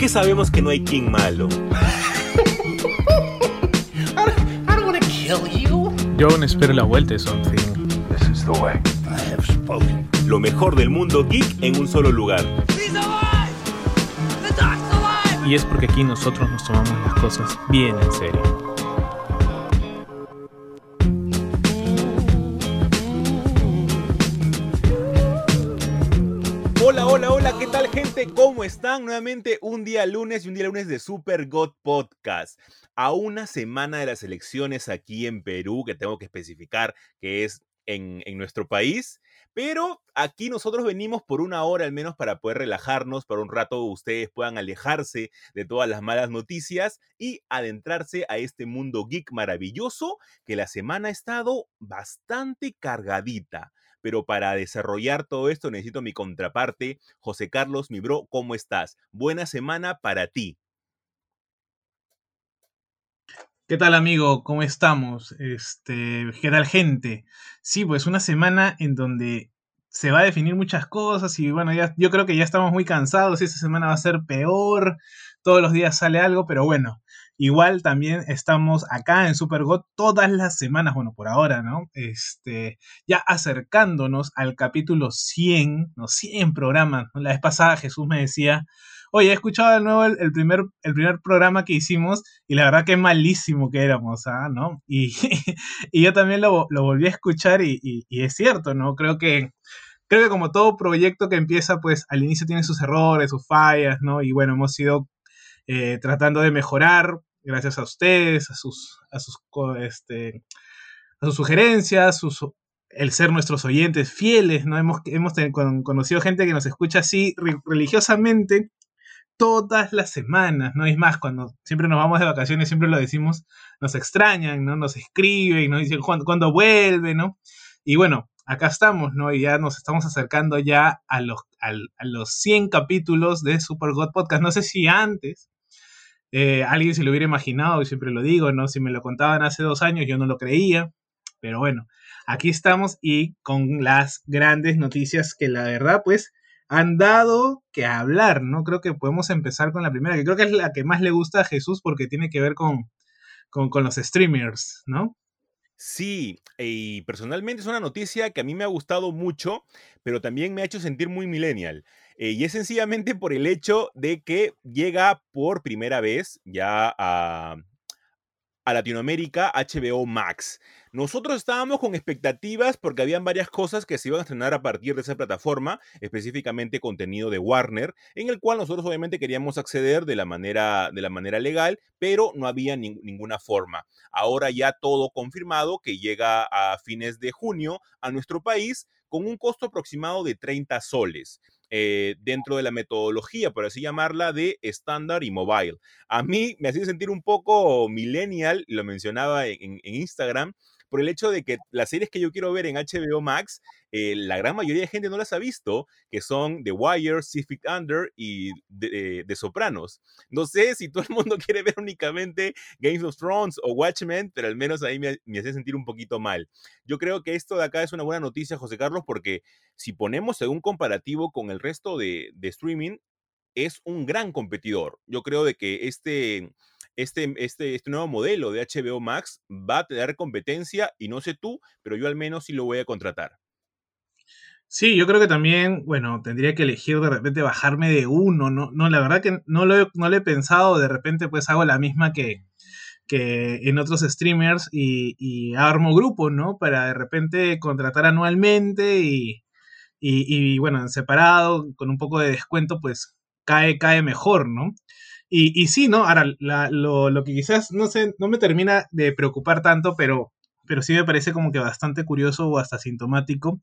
qué sabemos que no hay King malo? Yo aún espero la vuelta de Something. Lo mejor del mundo geek en un solo lugar. Y es porque aquí nosotros nos tomamos las cosas bien en serio. ¿Cómo están? Nuevamente un día lunes y un día lunes de Super God Podcast. A una semana de las elecciones aquí en Perú, que tengo que especificar que es en, en nuestro país. Pero aquí nosotros venimos por una hora al menos para poder relajarnos, para un rato ustedes puedan alejarse de todas las malas noticias y adentrarse a este mundo geek maravilloso que la semana ha estado bastante cargadita. Pero para desarrollar todo esto necesito mi contraparte, José Carlos, mi bro, ¿cómo estás? Buena semana para ti. ¿Qué tal amigo? ¿Cómo estamos? Este, ¿qué tal gente? Sí, pues una semana en donde se va a definir muchas cosas y bueno, ya, yo creo que ya estamos muy cansados, esta semana va a ser peor, todos los días sale algo, pero bueno, igual también estamos acá en SuperGod todas las semanas, bueno, por ahora, ¿no? Este, ya acercándonos al capítulo 100, ¿no? 100 programas, La vez pasada Jesús me decía, Oye, he escuchado de nuevo el, primer, el primer programa que hicimos y la verdad que malísimo que éramos, ¿ah? ¿no? Y, y yo también lo, lo, volví a escuchar y, y, es cierto, ¿no? Creo que, creo que como todo proyecto que empieza, pues al inicio tiene sus errores, sus fallas, ¿no? Y bueno, hemos ido eh, tratando de mejorar gracias a ustedes, a sus, a sus, este, a sus sugerencias, sus, el ser nuestros oyentes fieles, ¿no? Hemos, hemos conocido gente que nos escucha así religiosamente todas las semanas, ¿no? Es más, cuando siempre nos vamos de vacaciones, siempre lo decimos, nos extrañan, ¿no? Nos escriben, nos dicen cuándo, vuelve, ¿no? Y bueno, acá estamos, ¿no? Y ya nos estamos acercando ya a los, a, los 100 capítulos de Super God Podcast. No sé si antes eh, alguien se lo hubiera imaginado, y siempre lo digo, ¿no? Si me lo contaban hace dos años, yo no lo creía, pero bueno, aquí estamos y con las grandes noticias que la verdad, pues, han dado que hablar, ¿no? Creo que podemos empezar con la primera, que creo que es la que más le gusta a Jesús porque tiene que ver con, con, los streamers, ¿no? Sí, y personalmente es una noticia que a mí me ha gustado mucho, pero también me ha hecho sentir muy millennial. Eh, y es sencillamente por el hecho de que llega por primera vez ya a, Latinoamérica HBO Max. Nosotros estábamos con expectativas porque habían varias cosas que se iban a estrenar a partir de esa plataforma, específicamente contenido de Warner, en el cual nosotros obviamente queríamos acceder de la manera, de la manera legal, pero no había ninguna forma. Ahora ya todo confirmado que llega a fines de junio a nuestro país con un costo aproximado de 30 soles. Eh, dentro de la metodología, por así llamarla, de estándar y mobile. A mí me hacía sentir un poco millennial, lo mencionaba en Instagram, por el hecho de que las series que yo quiero ver en HBO Max, eh, la gran mayoría de gente no las ha visto, que son The Wire, Six Under y The, eh, Sopranos. No sé si todo el mundo quiere ver únicamente Games of Thrones o Watchmen, pero al menos ahí me, me hace sentir un poquito mal. Yo creo que esto de acá es una buena noticia, José Carlos, porque si ponemos en un comparativo con el resto de, de streaming, es un gran competidor. Yo creo de que este este, este, este nuevo modelo de HBO Max va a tener competencia y no sé tú, pero yo al menos sí lo voy a contratar. Sí, yo creo que también, bueno, tendría que elegir de repente bajarme de uno, no, no la verdad que no lo, no lo he pensado, de repente pues hago la misma que, que en otros streamers y, y, armo grupo, ¿no? Para de repente contratar anualmente y, y, y, bueno, en separado, con un poco de descuento, pues cae, cae mejor, ¿no? Y, sí, ¿no? Ahora, lo, que quizás no sé, no me termina de preocupar tanto, pero, pero sí me parece como que bastante curioso o hasta sintomático,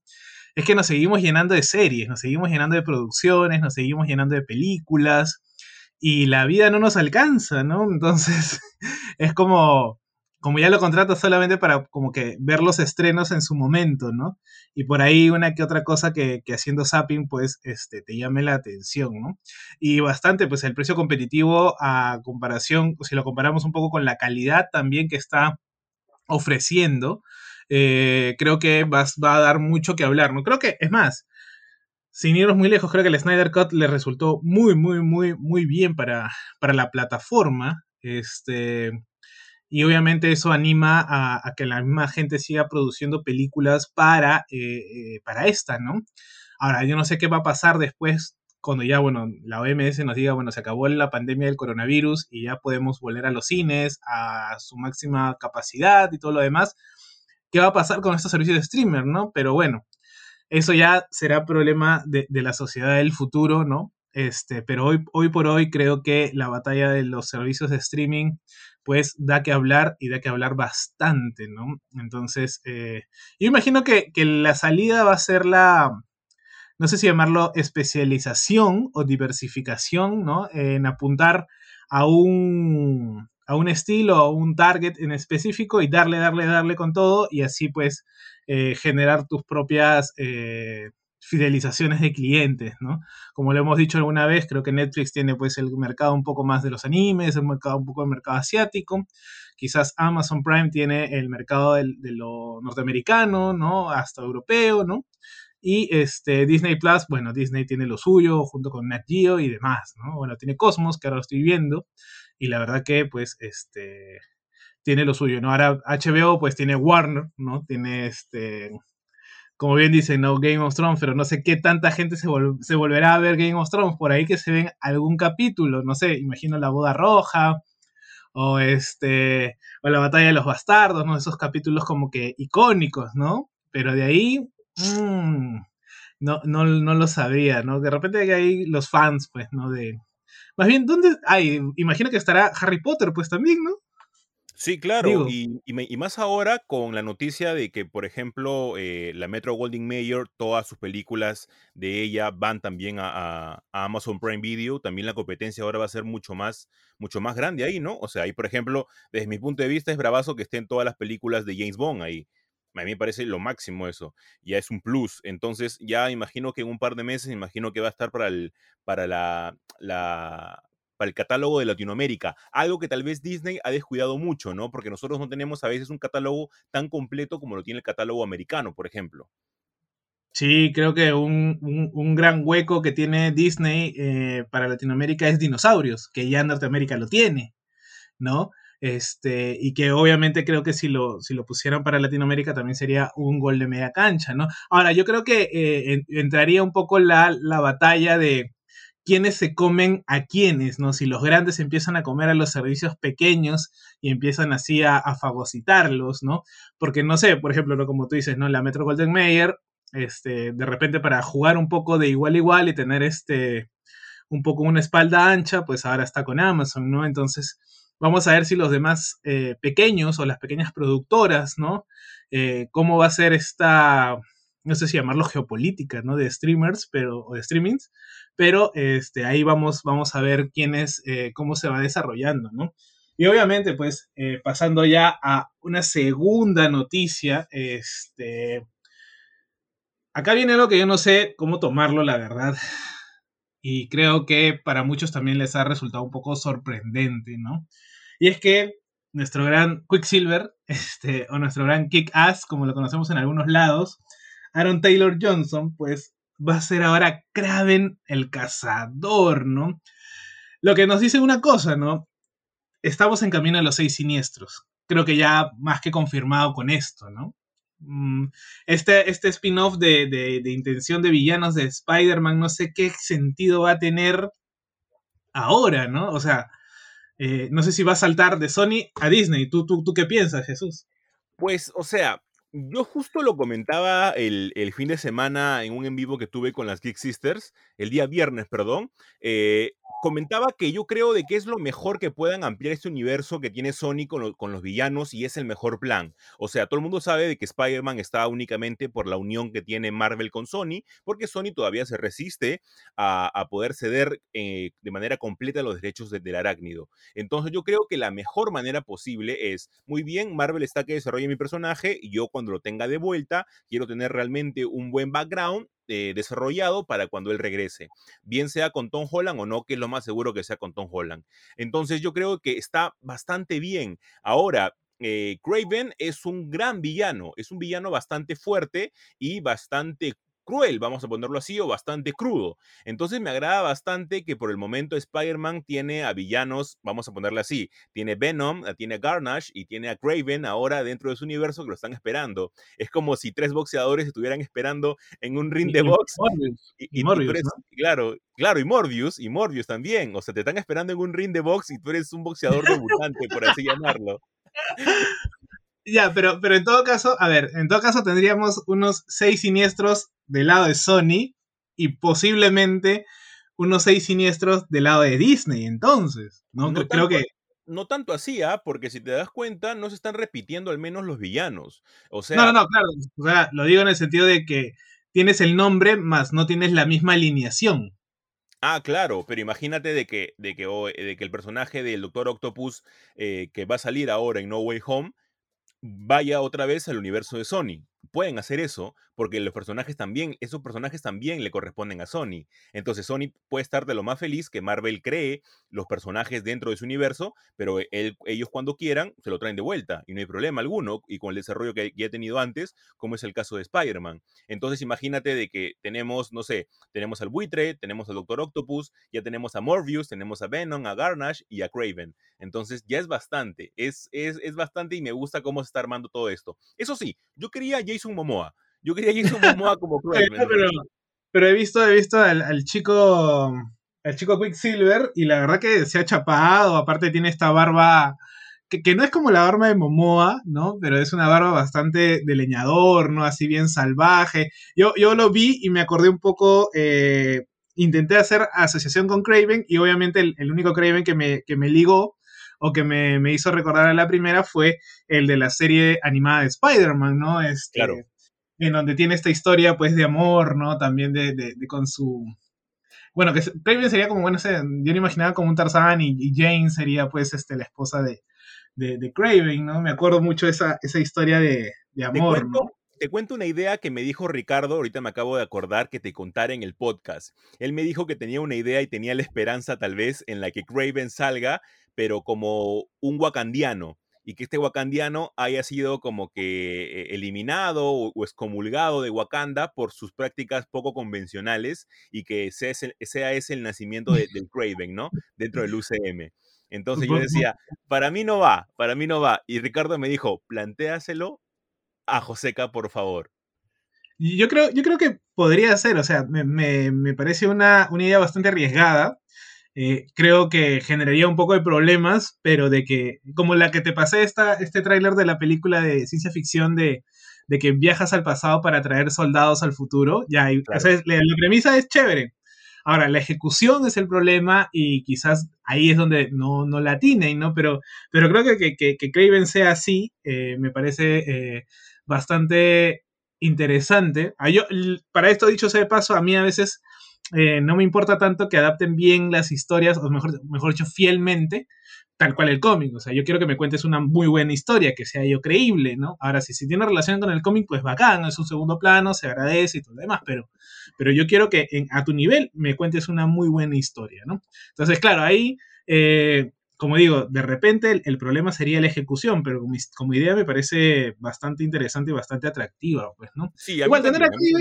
es que nos seguimos llenando de series, nos seguimos llenando de producciones, nos seguimos llenando de películas, y la vida no nos alcanza, ¿no? Entonces, es como, como ya lo contrato solamente para como que ver los estrenos en su momento, ¿no? Y por ahí una que otra cosa que, haciendo zapping, pues, este, te llame la atención, ¿no? Y bastante, pues, el precio competitivo a comparación, si lo comparamos un poco con la calidad también que está ofreciendo, eh, creo que va, va, a dar mucho que hablar, ¿no? Creo que, es más, sin irnos muy lejos, creo que el Snyder Cut le resultó muy, muy, muy, muy bien para, para la plataforma. Este, y obviamente eso anima a, que la misma gente siga produciendo películas para, eh, eh, para esta, ¿no? Ahora, yo no sé qué va a pasar después cuando ya, bueno, la OMS nos diga, bueno, se acabó la pandemia del coronavirus y ya podemos volver a los cines a su máxima capacidad y todo lo demás. ¿Qué va a pasar con estos servicios de streamer, no? Pero bueno, eso ya será problema de, la sociedad del futuro, ¿no? Este, pero hoy, por hoy creo que la batalla de los servicios de streaming pues da que hablar y da que hablar bastante, ¿no? Entonces, eh, yo imagino que, la salida va a ser la, no sé si llamarlo especialización o diversificación, ¿no? En apuntar a un, a un estilo, a un target en específico y darle, darle, darle con todo y así pues eh, generar tus propias eh, fidelizaciones de clientes, ¿no? Como lo hemos dicho alguna vez, creo que Netflix tiene pues el mercado un poco más de los animes, el mercado un poco del mercado asiático, quizás Amazon Prime tiene el mercado de, lo norteamericano, ¿no? Hasta europeo, ¿no? Y este, Disney Plus, bueno, Disney tiene lo suyo junto con Nat Geo y demás, ¿no? Bueno, tiene Cosmos, que ahora lo estoy viendo, y la verdad que pues este tiene lo suyo, ¿no? Ahora HBO pues tiene Warner, ¿no? Tiene este, como bien dice, ¿no? Game of Thrones, pero no sé qué tanta gente se, volverá a ver Game of Thrones, por ahí que se ven algún capítulo, no sé, imagino la boda roja, o este, o la batalla de los bastardos, ¿no? Esos capítulos como que icónicos, ¿no? Pero de ahí, mmm, no, no, no lo sabía, ¿no? De repente hay los fans, pues, ¿no? De... Más bien, ¿dónde? Ay, imagino que estará Harry Potter, pues también, ¿no? Sí, claro, y, más ahora con la noticia de que, por ejemplo, eh, la Metro Golding Mayer, todas sus películas de ella van también a, Amazon Prime Video, también la competencia ahora va a ser mucho más, mucho más grande ahí, ¿no? O sea, ahí, por ejemplo, desde mi punto de vista es bravazo que estén todas las películas de James Bond ahí. A mí me parece lo máximo eso, ya es un plus. Entonces, ya imagino que en un par de meses, imagino que va a estar para, el, para la, la para el catálogo de Latinoamérica, algo que tal vez Disney ha descuidado mucho, ¿no? Porque nosotros no tenemos a veces un catálogo tan completo como lo tiene el catálogo americano, por ejemplo. Sí, creo que un, gran hueco que tiene Disney eh, para Latinoamérica es dinosaurios, que ya Norteamérica lo tiene, ¿no? Este, y que obviamente creo que si lo, si lo pusieran para Latinoamérica también sería un gol de media cancha, ¿no? Ahora, yo creo que eh, entraría un poco la, la batalla de, quiénes se comen a quiénes, ¿no? Si los grandes empiezan a comer a los servicios pequeños y empiezan así a, fagocitarlos, ¿no? Porque no sé, por ejemplo, como tú dices, ¿no? La Metro Golden Mayer, este, de repente para jugar un poco de igual a igual y tener este, un poco una espalda ancha, pues ahora está con Amazon, ¿no? Entonces, vamos a ver si los demás eh, pequeños o las pequeñas productoras, ¿no? Eh, ¿Cómo va a ser esta no sé si llamarlo geopolítica, ¿no? De streamers, pero, o de streamings, pero este, ahí vamos, vamos a ver quién es, eh, cómo se va desarrollando, ¿no? Y obviamente, pues, eh, pasando ya a una segunda noticia, este, acá viene algo que yo no sé cómo tomarlo, la verdad, y creo que para muchos también les ha resultado un poco sorprendente, ¿no? Y es que nuestro gran Quicksilver, este, o nuestro gran Kick-Ass, como lo conocemos en algunos lados, Aaron Taylor Johnson, pues va a ser ahora Kraven el cazador, ¿no? Lo que nos dice una cosa, ¿no? Estamos en camino a los seis siniestros. Creo que ya más que confirmado con esto, ¿no? Mm, este, este spin-off de, intención de villanos de Spider-Man, no sé qué sentido va a tener ahora, ¿no? O sea, eh, no sé si va a saltar de Sony a Disney. ¿Tú, tú, ¿Tú qué piensas, Jesús? Pues, o sea, yo justo lo comentaba el, fin de semana en un en vivo que tuve con las Geek Sisters, el día viernes, perdón. Eh, comentaba que yo creo de que es lo mejor que puedan ampliar este universo que tiene Sony con, con, los villanos y es el mejor plan. O sea, todo el mundo sabe de que Spider-Man está únicamente por la unión que tiene Marvel con Sony, porque Sony todavía se resiste a, poder ceder eh, de manera completa los derechos del arácnido. Entonces yo creo que la mejor manera posible es, muy bien, Marvel está que desarrolle mi personaje y yo cuando lo tenga de vuelta quiero tener realmente un buen background eh, desarrollado para cuando él regrese, bien sea con Tom Holland o no, que es lo más seguro que sea con Tom Holland. Entonces yo creo que está bastante bien. Ahora, eh, Craven es un gran villano, es un villano bastante fuerte y bastante cruel, vamos a ponerlo así, o bastante crudo. Entonces me agrada bastante que por el momento Spider-Man tiene a villanos, vamos a ponerlo así, tiene Venom, tiene a Garnash y tiene a Craven ahora dentro de su universo que lo están esperando. Es como si tres boxeadores estuvieran esperando en un ring de box. Y, Morbius, Claro, claro, y Morbius, y Morbius también. O sea, te están esperando en un ring de box y tú eres un boxeador debutante, por así llamarlo. Ya, pero, pero en todo caso, a ver, en todo caso tendríamos unos seis siniestros del lado de Sony y posiblemente unos seis siniestros del lado de Disney, entonces, ¿no? Creo que... No tanto así, ¿ah? Porque si te das cuenta, no se están repitiendo al menos los villanos. O sea... No, no, no, claro. O sea, lo digo en el sentido de que tienes el nombre, más no tienes la misma alineación. Ah, claro, pero imagínate de que, de que, de que el personaje del Doctor Octopus eh, que va a salir ahora en No Way Home vaya otra vez al universo de Sony pueden hacer eso porque los personajes también, esos personajes también le corresponden a Sony. Entonces Sony puede estar de lo más feliz que Marvel cree los personajes dentro de su universo, pero ellos cuando quieran se lo traen de vuelta y no hay problema alguno y con el desarrollo que ya he tenido antes, como es el caso de Spider-Man. Entonces imagínate de que tenemos, no sé, tenemos al buitre, tenemos al Doctor Octopus, ya tenemos a Morbius, tenemos a Venom, a Garnash y a Craven. Entonces ya es bastante, es, es, es bastante y me gusta cómo se está armando todo esto. Eso sí, yo quería Momoa. Yo quería Jason Momoa como pero, he visto, he visto al, chico, al chico Quicksilver y la verdad que se ha chapado. Aparte tiene esta barba que, no es como la barba de Momoa, ¿no? Pero es una barba bastante de leñador, ¿no? Así bien salvaje. Yo, yo lo vi y me acordé un poco. Eh, intenté hacer asociación con Craven y obviamente el, el único Craven que me, que me ligó o que me, hizo recordar a la primera fue el de la serie animada de Spider-Man, ¿no? Este, claro. En donde tiene esta historia, pues, de amor, ¿no? También de, con su... Bueno, que Craven sería como, bueno, yo me imaginaba como un Tarzán y, Jane sería, pues, este, la esposa de, de, Craven, ¿no? Me acuerdo mucho esa, esa historia de, amor, ¿no? te cuento una idea que me dijo Ricardo, ahorita me acabo de acordar que te contara en el podcast. Él me dijo que tenía una idea y tenía la esperanza tal vez en la que Craven salga, pero como un wakandiano y que este wakandiano haya sido como que eh, eliminado o, excomulgado de Wakanda por sus prácticas poco convencionales y que sea ese, sea ese el nacimiento del Craven, ¿no? Dentro del UCM. Entonces yo decía, para mí no va, para mí no va. Y Ricardo me dijo, plantéaselo a Joseca, por favor. Yo creo, yo creo que podría ser, o sea, me, me, parece una, una, idea bastante arriesgada, eh, creo que generaría un poco de problemas, pero de que, como la que te pasé esta, este tráiler de la película de ciencia ficción de, de, que viajas al pasado para traer soldados al futuro, ya, la, premisa es chévere. Ahora, la ejecución es el problema y quizás ahí es donde no, no la tienen, ¿no? Pero, pero creo que, que, que Craven sea así, eh, me parece eh, bastante interesante. Ah, yo, para esto dicho sea de paso, a mí a veces eh, no me importa tanto que adapten bien las historias, o mejor, mejor dicho, fielmente, tal cual el cómic. O sea, yo quiero que me cuentes una muy buena historia, que sea yo creíble, ¿no? Ahora, si, si tiene relación con el cómic, pues bacán, es un segundo plano, se agradece y todo lo demás, pero, pero yo quiero que a tu nivel me cuentes una muy buena historia, ¿no? Entonces, claro, ahí, eh, como digo, de repente el, problema sería la ejecución, pero como, idea me parece bastante interesante y bastante atractiva, pues, ¿no? Sí, Igual tener aquí...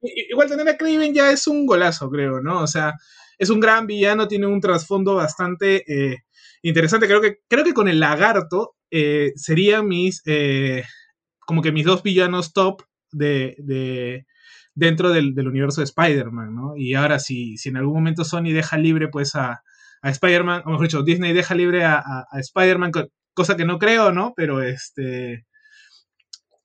Igual tener a Craven ya es un golazo, creo, ¿no? O sea, es un gran villano, tiene un trasfondo bastante eh, interesante. Creo que, creo que con el lagarto eh, serían mis, eh, como que mis dos villanos top de, dentro del, universo de Spider-Man, ¿no? Y ahora si, si en algún momento Sony deja libre pues a, a Spider-Man, o mejor dicho, Disney deja libre a, a Spider-Man, cosa que no creo, ¿no? Pero este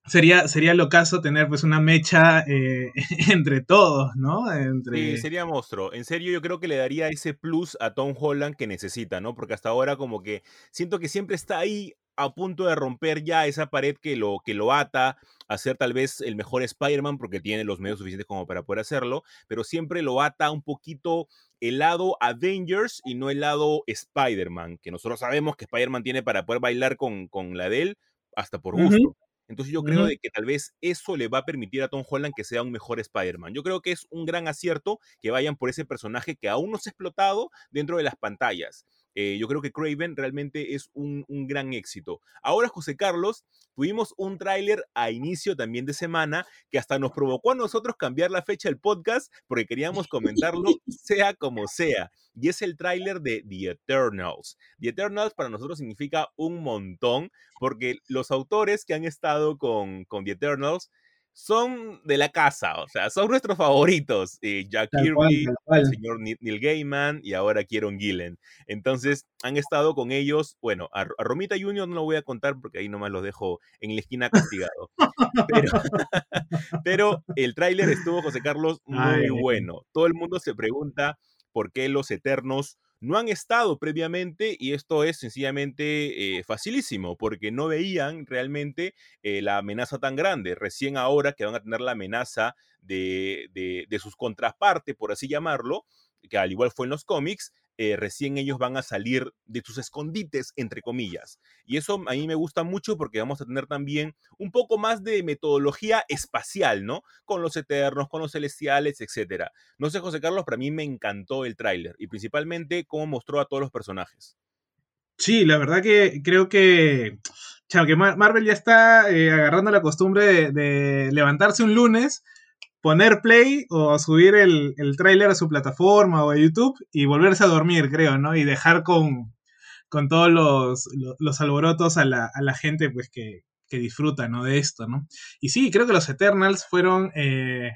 sería, sería lo caso tener pues una mecha eh, entre todos, ¿no? Entre... Sí, sería monstruo. En serio, yo creo que le daría ese plus a Tom Holland que necesita, ¿no? Porque hasta ahora como que siento que siempre está ahí a punto de romper ya esa pared que lo, que lo ata a ser tal vez el mejor Spider-Man porque tiene los medios suficientes como para poder hacerlo, pero siempre lo ata un poquito el lado Avengers y no el lado Spider-Man, que nosotros sabemos que Spider-Man tiene para poder bailar con, con la de él hasta por gusto. Entonces yo creo de que tal vez eso le va a permitir a Tom Holland que sea un mejor Spider-Man. Yo creo que es un gran acierto que vayan por ese personaje que aún no se ha explotado dentro de las pantallas. Eh, yo creo que Craven realmente es un, un, gran éxito. Ahora, José Carlos, tuvimos un tráiler a inicio también de semana que hasta nos provocó a nosotros cambiar la fecha del podcast porque queríamos comentarlo sea como sea. Y es el tráiler de The Eternals. The Eternals para nosotros significa un montón porque los autores que han estado con, con The Eternals son de la casa, o sea, son nuestros favoritos. Eh, Jack Kirby, el señor Neil Gaiman y ahora Kieron Gillen. Entonces, han estado con ellos. Bueno, a, Romita Junior no lo voy a contar porque ahí nomás los dejo en la esquina castigado. Pero, el tráiler estuvo, José Carlos, muy bueno. Todo el mundo se pregunta por qué los Eternos no han estado previamente y esto es sencillamente eh, facilísimo porque no veían realmente eh, la amenaza tan grande. Recién ahora que van a tener la amenaza de, de, de sus contrapartes, por así llamarlo, que al igual fue en los cómics, eh, recién ellos van a salir de sus escondites, entre comillas. Y eso a mí me gusta mucho porque vamos a tener también un poco más de metodología espacial, ¿no? Con los eternos, con los celestiales, etc. No sé, José Carlos, para mí me encantó el tráiler y principalmente cómo mostró a todos los personajes. Sí, la verdad que creo que, chao, que Marvel ya está eh, agarrando la costumbre de levantarse un lunes poner play o subir el, el tráiler a su plataforma o a YouTube y volverse a dormir, creo, ¿no? Y dejar con, con todos los, los, alborotos a la, a la, gente, pues, que, que disfruta, ¿no? De esto, ¿no? Y sí, creo que los Eternals fueron eh,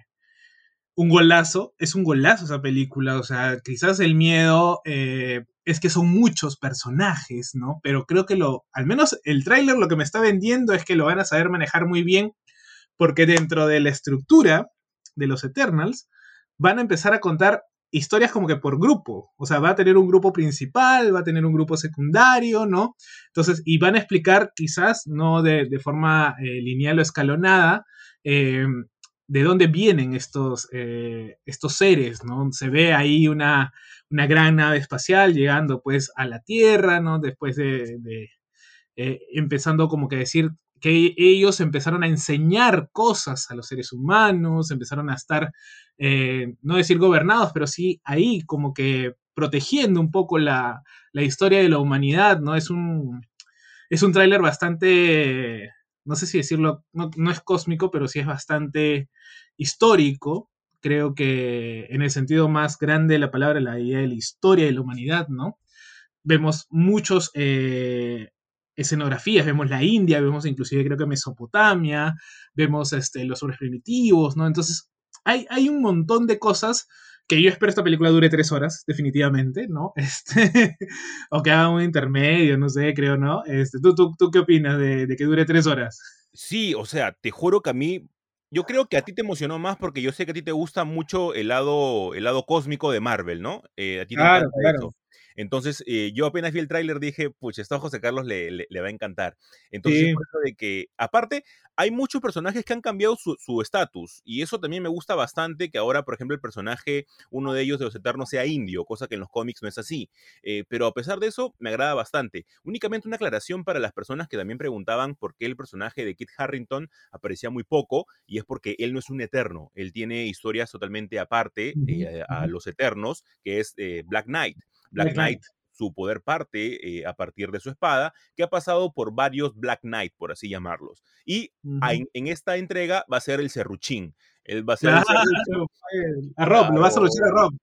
un golazo, es un golazo esa película, o sea, quizás el miedo eh, es que son muchos personajes, ¿no? Pero creo que lo, al menos el tráiler lo que me está vendiendo es que lo van a saber manejar muy bien, porque dentro de la estructura de los Eternals, van a empezar a contar historias como que por grupo. O sea, va a tener un grupo principal, va a tener un grupo secundario, ¿no? Entonces, y van a explicar quizás, no de, forma eh, lineal o escalonada, em, de dónde vienen estos, eh, estos seres, ¿no? Se ve ahí una, una, gran nave espacial llegando pues a la Tierra, ¿no? Después de, de eh, empezando como que decir que ellos empezaron a enseñar cosas a los seres humanos, empezaron a estar, eh, no decir gobernados, pero sí ahí como que protegiendo un poco la, historia de la humanidad, ¿no? Es un, es un tráiler bastante, no sé si decirlo, no, no, es cósmico, pero sí es bastante histórico, creo que en el sentido más grande de la palabra, la idea de la historia de la humanidad, ¿no? Vemos muchos eh, escenografías, vemos la India, vemos inclusive creo que Mesopotamia, vemos este, los hombres primitivos, ¿no? Entonces, hay, hay un montón de cosas que yo espero esta película dure tres horas, definitivamente, ¿no? Este, o que haga un intermedio, no sé, creo, ¿no? Este, ¿tú, tú, tú qué opinas de, de, que dure tres horas? Sí, o sea, te juro que a mí, yo creo que a ti te emocionó más porque yo sé que a ti te gusta mucho el lado, el lado cósmico de Marvel, ¿no? Eh, a ti te claro, claro. Eso. Entonces, eh, yo apenas vi el tráiler dije, pues esto a José Carlos le, le, va a encantar. Entonces, sí. por eso de que, aparte, hay muchos personajes que han cambiado su estatus, y eso también me gusta bastante, que ahora, por ejemplo, el personaje, uno de ellos de los Eternos, sea indio, cosa que en los cómics no es así. Eh, pero a pesar de eso, me agrada bastante. Únicamente una aclaración para las personas que también preguntaban por qué el personaje de Kit Harrington aparecía muy poco, y es porque él no es un eterno, él tiene historias totalmente aparte eh, a los Eternos, que es eh, Black Knight. Black Knight, su poder parte eh, a partir de su espada, que ha pasado por varios Black Knight, por así llamarlos. Y uh -huh. en, en, esta entrega va a ser el serruchín. Él va a ser claro, el A Rob, lo va a serruchín a Rob.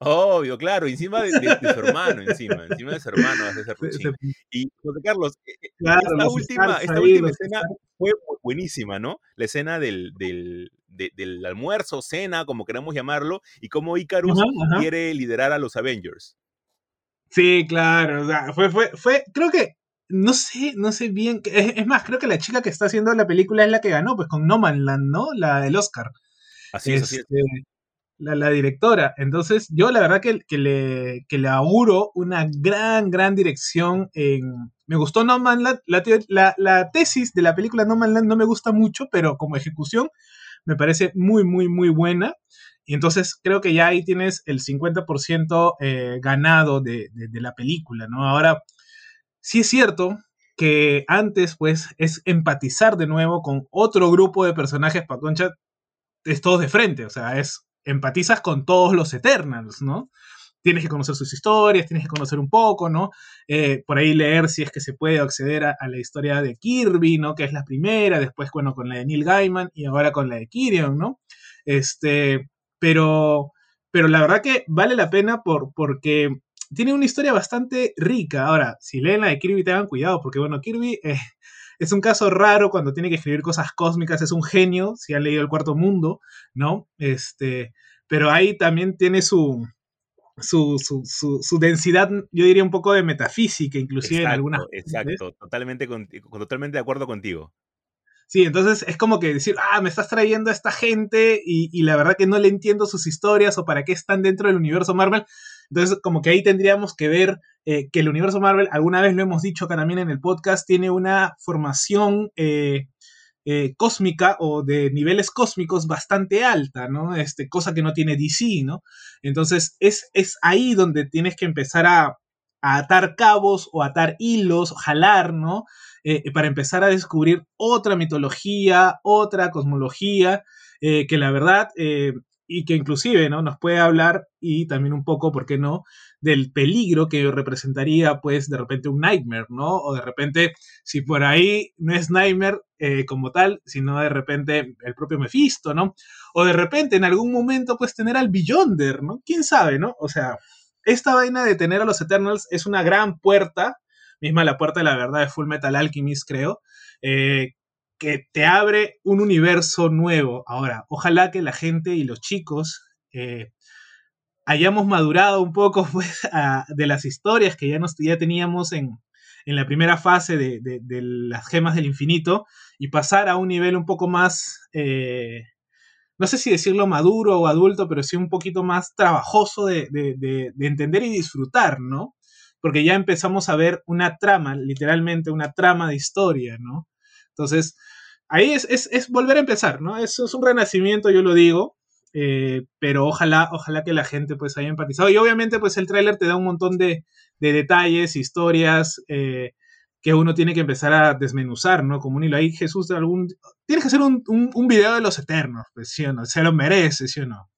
Obvio, claro, encima de, de, de, su hermano, encima, encima de su hermano va a ser serruchín. Y José Carlos, eh, eh, claro, esta última, esta ahí, última escena fue buenísima, ¿no? La escena del, del, de, del almuerzo, cena, como queramos llamarlo, y cómo Icarus ajá, ajá. quiere liderar a los Avengers. Sí, claro, o sea, fue, fue, fue, creo que, no sé, no sé bien, es, es, más, creo que la chica que está haciendo la película es la que ganó, pues con No Man Land, ¿no? La del Oscar. Así es, así es. Este, la, la, directora. Entonces, yo la verdad que, que, le, que le auguro una gran, gran dirección en... Me gustó No Man Land, la, la, la tesis de la película No Man Land no me gusta mucho, pero como ejecución me parece muy, muy, muy buena. Y entonces creo que ya ahí tienes el 50% eh, ganado de, de, la película, ¿no? Ahora, sí es cierto que antes, pues, es empatizar de nuevo con otro grupo de personajes, para Concha, es todos de frente, o sea, es empatizas con todos los Eternals, ¿no? tienes que conocer sus historias, tienes que conocer un poco, ¿no? Eh, por ahí leer si es que se puede acceder a, la historia de Kirby, ¿no? Que es la primera, después, bueno, con la de Neil Gaiman y ahora con la de Kirion, ¿no? Este, pero, pero la verdad que vale la pena por, porque tiene una historia bastante rica. Ahora, si leen la de Kirby, tengan cuidado, porque bueno, Kirby eh, es un caso raro cuando tiene que escribir cosas cósmicas, es un genio, si han leído El Cuarto Mundo, ¿no? Este, pero ahí también tiene su, su, su, densidad, yo diría un poco de metafísica, inclusive en algunas. Exacto, totalmente, totalmente de acuerdo contigo. Sí, entonces es como que decir, ah, me estás trayendo a esta gente y, y, la verdad que no le entiendo sus historias o para qué están dentro del universo Marvel. Entonces, como que ahí tendríamos que ver eh, que el universo Marvel, alguna vez lo hemos dicho acá también en el podcast, tiene una formación eh, eh, cósmica o de niveles cósmicos bastante alta, ¿no? Este, cosa que no tiene DC, ¿no? Entonces, es, es ahí donde tienes que empezar a, atar cabos o atar hilos, jalar, ¿no? para empezar a descubrir otra mitología, otra cosmología, que la verdad y que inclusive ¿no? nos puede hablar y también un poco, ¿por qué no?, del peligro que representaría pues de repente un Nightmare, ¿no? O de repente, si por ahí no es Nightmare eh, como tal, sino de repente el propio Mephisto, ¿no? O de repente en algún momento pues tener al Beyonder, ¿no? ¿Quién sabe, ¿no? O sea, esta vaina de tener a los Eternals es una gran puerta, misma la puerta de la verdad de Full Metal Alchemist, creo, eh, que te abre un universo nuevo. Ahora, ojalá que la gente y los chicos eh, hayamos madurado un poco pues, de las historias que ya, nos, ya teníamos en, la primera fase de, las gemas del infinito y pasar a un nivel un poco más, eh, no sé si decirlo maduro o adulto, pero sí un poquito más trabajoso de, de entender y disfrutar, ¿no? Porque ya empezamos a ver una trama, literalmente una trama de historia, ¿no? Entonces, ahí es, volver a empezar, ¿no? Es, es un renacimiento, yo lo digo, eh, pero ojalá, ojalá que la gente pues haya empatizado. Y obviamente pues el tráiler te da un montón de, detalles, historias eh, que uno tiene que empezar a desmenuzar, ¿no? Como un hilo ahí, Jesús, de algún... Tienes que hacer un, un, video de los eternos, pues, ¿sí o no? Se lo merece, ¿sí o no?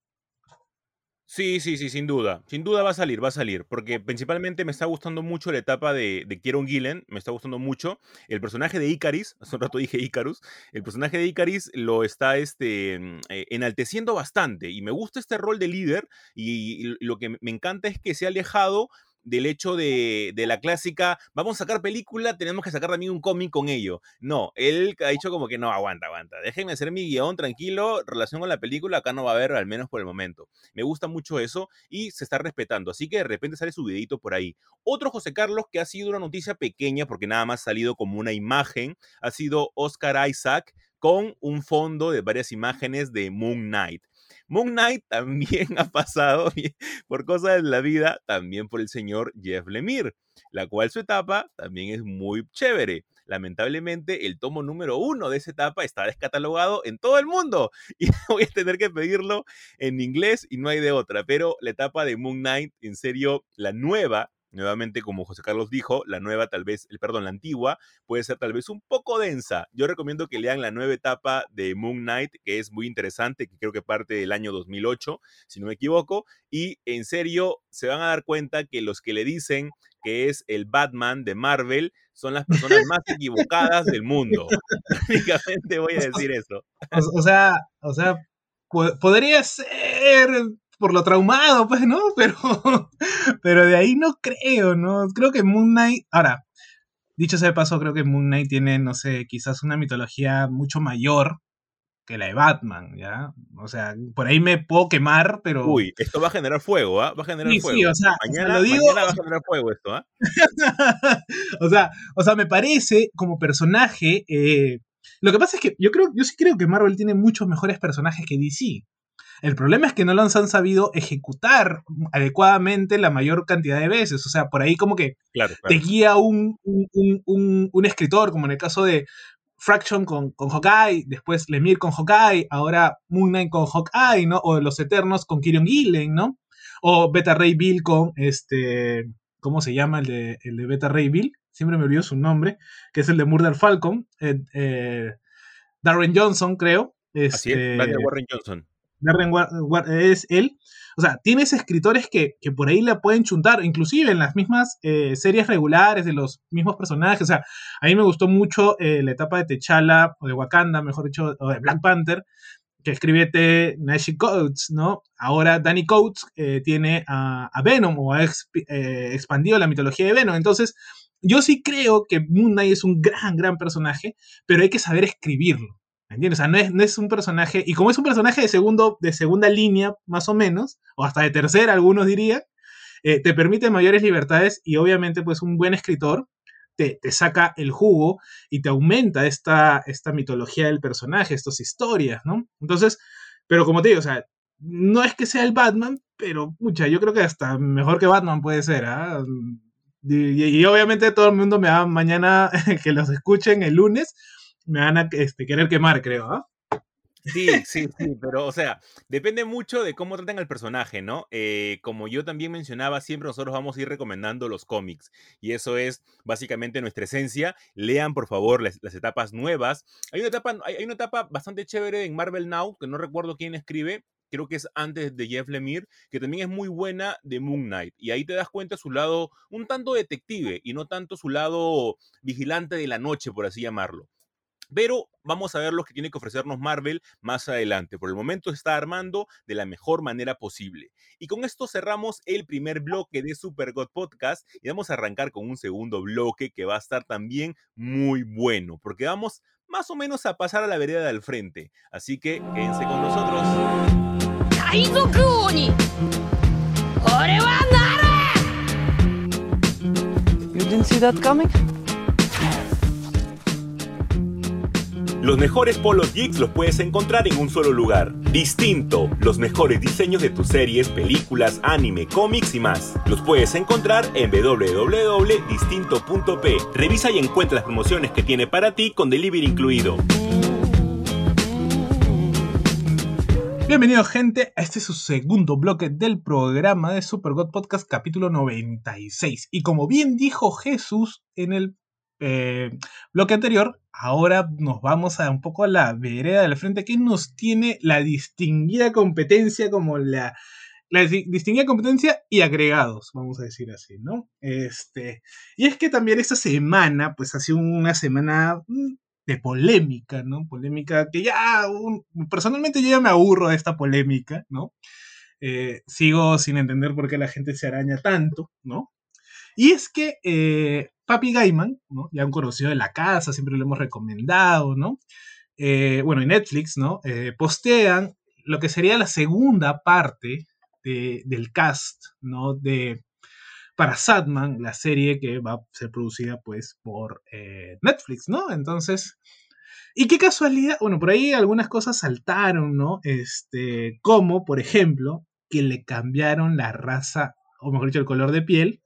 Sí, sí, sí, sin duda. Sin duda va a salir, va a salir. Porque principalmente me está gustando mucho la etapa de, de Kieron Gillen. Me está gustando mucho. El personaje de Icaris, hace un rato dije Icarus. El personaje de Icaris lo está este, mm, eh, enalteciendo bastante. Y me gusta este rol de líder. y lo que me encanta es que se ha alejado del hecho de, la clásica, vamos a sacar película, tenemos que sacar también un cómic con ello. No, él ha dicho como que no, aguanta, aguanta, déjenme hacer mi guion tranquilo, relación con la película, acá no va a haber, al menos por el momento. Me gusta mucho eso y se está respetando, así que de repente sale su videito por ahí. Otro José Carlos que ha sido una noticia pequeña, porque nada más ha salido como una imagen, ha sido Oscar Isaac con un fondo de varias imágenes de Moon Knight. Moon Knight también ha pasado por cosas de la vida, también por el señor Jeff Lemire, la cual su etapa también es muy chévere. Lamentablemente, el tomo número uno de esa etapa está descatalogado en todo el mundo y voy a tener que pedirlo en inglés y no hay de otra. Pero la etapa de Moon Knight, en serio, la nueva, nuevamente, como José Carlos dijo, la nueva tal vez, el perdón, la antigua puede ser tal vez un poco densa. Yo recomiendo que lean la nueva etapa de Moon Knight, que es muy interesante, que creo que parte del año 2008, si no me equivoco, y en serio se van a dar cuenta que los que le dicen que es el Batman de Marvel son las personas más equivocadas del mundo. Únicamente voy a decir eso. O, sea, o sea, podría ser por lo traumado, pues, ¿no? Pero, pero de ahí no creo, ¿no? Creo que Moon Knight, ahora, dicho sea de paso, creo que Moon Knight tiene, no sé, quizás una mitología mucho mayor que la de Batman, ¿ya? O sea, por ahí me puedo quemar, pero... Uy, esto va a generar fuego, ¿ah? Va a generar fuego. Sí, o sea, mañana, lo digo... mañana va a generar fuego esto, ¿ah? o, sea, o sea, me parece como personaje... Eh, lo que pasa es que yo creo, yo sí creo que Marvel tiene muchos mejores personajes que DC. El problema es que no los han sabido ejecutar adecuadamente la mayor cantidad de veces. O sea, por ahí como que te guía un, un, escritor, como en el caso de Fraction con, con Hawkeye, después Lemire con Hawkeye, ahora Moon Knight con Hawkeye, ¿no? O Los Eternos con Kirion Gillen, ¿no? O Beta Ray Bill con este. ¿Cómo se llama el de, el de Beta Ray Bill? Siempre me olvido su nombre, que es el de Murder Falcon. Eh, eh, Darren Johnson, creo. Así es, este, Warren Johnson. Darren es él. O sea, tienes escritores que, por ahí la pueden chuntar, inclusive en las mismas eh, series regulares de los mismos personajes. O sea, a mí me gustó mucho eh, la etapa de T'Challa, o de Wakanda, mejor dicho, o de Black Panther, que escribe Nashi Coates, ¿no? Ahora Danny Coates eh, tiene a, Venom o ha expandido la mitología de Venom. Entonces, yo sí creo que Moon Knight es un gran, gran personaje, pero hay que saber escribirlo. ¿Me entiendes? O sea, no es, no es, un personaje, y como es un personaje de, segundo, de segunda línea, más o menos, o hasta de tercera, algunos dirían, eh, te permite mayores libertades y obviamente pues un buen escritor te, te, saca el jugo y te aumenta esta, esta mitología del personaje, estas historias, ¿no? Entonces, pero como te digo, o sea, no es que sea el Batman, pero mucha, yo creo que hasta mejor que Batman puede ser, ¿ah? Y, obviamente todo el mundo me va mañana que los escuchen el lunes, me van a este, querer quemar, creo, ¿ah? Sí, sí, sí, pero o sea, depende mucho de cómo tratan al personaje, ¿no? Eh, como yo también mencionaba, siempre nosotros vamos a ir recomendando los cómics y eso es básicamente nuestra esencia. Lean, por favor, las, etapas nuevas. Hay una etapa, hay, una etapa bastante chévere en Marvel Now, que no recuerdo quién escribe, creo que es antes de Jeff Lemire, que también es muy buena de Moon Knight. Y ahí te das cuenta su lado un tanto detective y no tanto su lado vigilante de la noche, por así llamarlo. Pero vamos a ver lo que tiene que ofrecernos Marvel más adelante. Por el momento está armando de la mejor manera posible. Y con esto cerramos el primer bloque de Super God Podcast y vamos a arrancar con un segundo bloque que va a estar también muy bueno, porque vamos más o menos a pasar a la vereda del frente. Así que quédense con nosotros. Los mejores polos geeks los puedes encontrar en un solo lugar. Distinto, los mejores diseños de tus series, películas, anime, cómics y más. Los puedes encontrar en www.distinto.p. Revisa y encuentra las promociones que tiene para ti con delivery incluido. Bienvenido gente a este su segundo bloque del programa de Super God Podcast capítulo 96. Y como bien dijo Jesús en el eh, bloque anterior, ahora nos vamos a un poco a la vereda del frente que nos tiene la distinguida competencia como la, distinguida competencia y agregados, vamos a decir así, ¿no? Este, y es que también esta semana, pues ha sido una semana mm, de polémica, ¿no? Polémica que ya, personalmente yo ya me aburro de esta polémica, ¿no? Eh, sigo sin entender por qué la gente se araña tanto, ¿no? Y es que eh, Papi Gaiman. Ya un conocido de la casa, siempre lo hemos recomendado, ¿no? Eh, bueno, en Netflix, ¿no? postean lo que sería la segunda parte del cast, ¿no? De para Sadman, la serie que va a ser producida pues por eh, Netflix, ¿no? Entonces, y qué casualidad, bueno, por ahí algunas cosas saltaron, ¿no? Este, como, por ejemplo, que le cambiaron la raza, o mejor dicho, el color de piel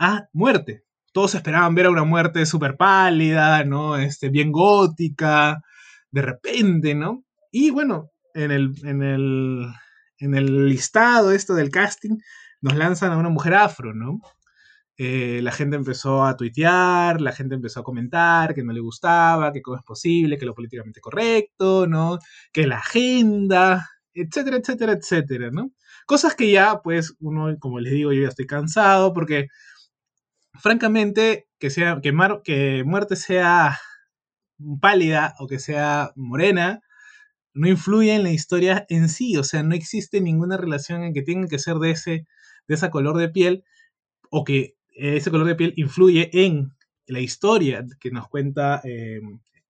a muerte. Todos esperaban ver a una muerte súper pálida, ¿no? Este, bien gótica, de repente, ¿no? Y bueno, en el, en el, en el listado esto del casting nos lanzan a una mujer afro, ¿no? Eh, la gente empezó a tuitear, la gente empezó a comentar que no le gustaba, que cómo es posible, que lo políticamente correcto, ¿no? Que la agenda, etcétera, etcétera, etcétera, ¿no? Cosas que ya, pues, uno, como les digo, yo ya estoy cansado porque, francamente, que, sea, que, muerte sea pálida o que sea morena, no influye en la historia en sí, o sea, no existe ninguna relación en que tenga que ser de ese de ese color de piel o que ese color de piel influye en la historia que nos cuenta eh,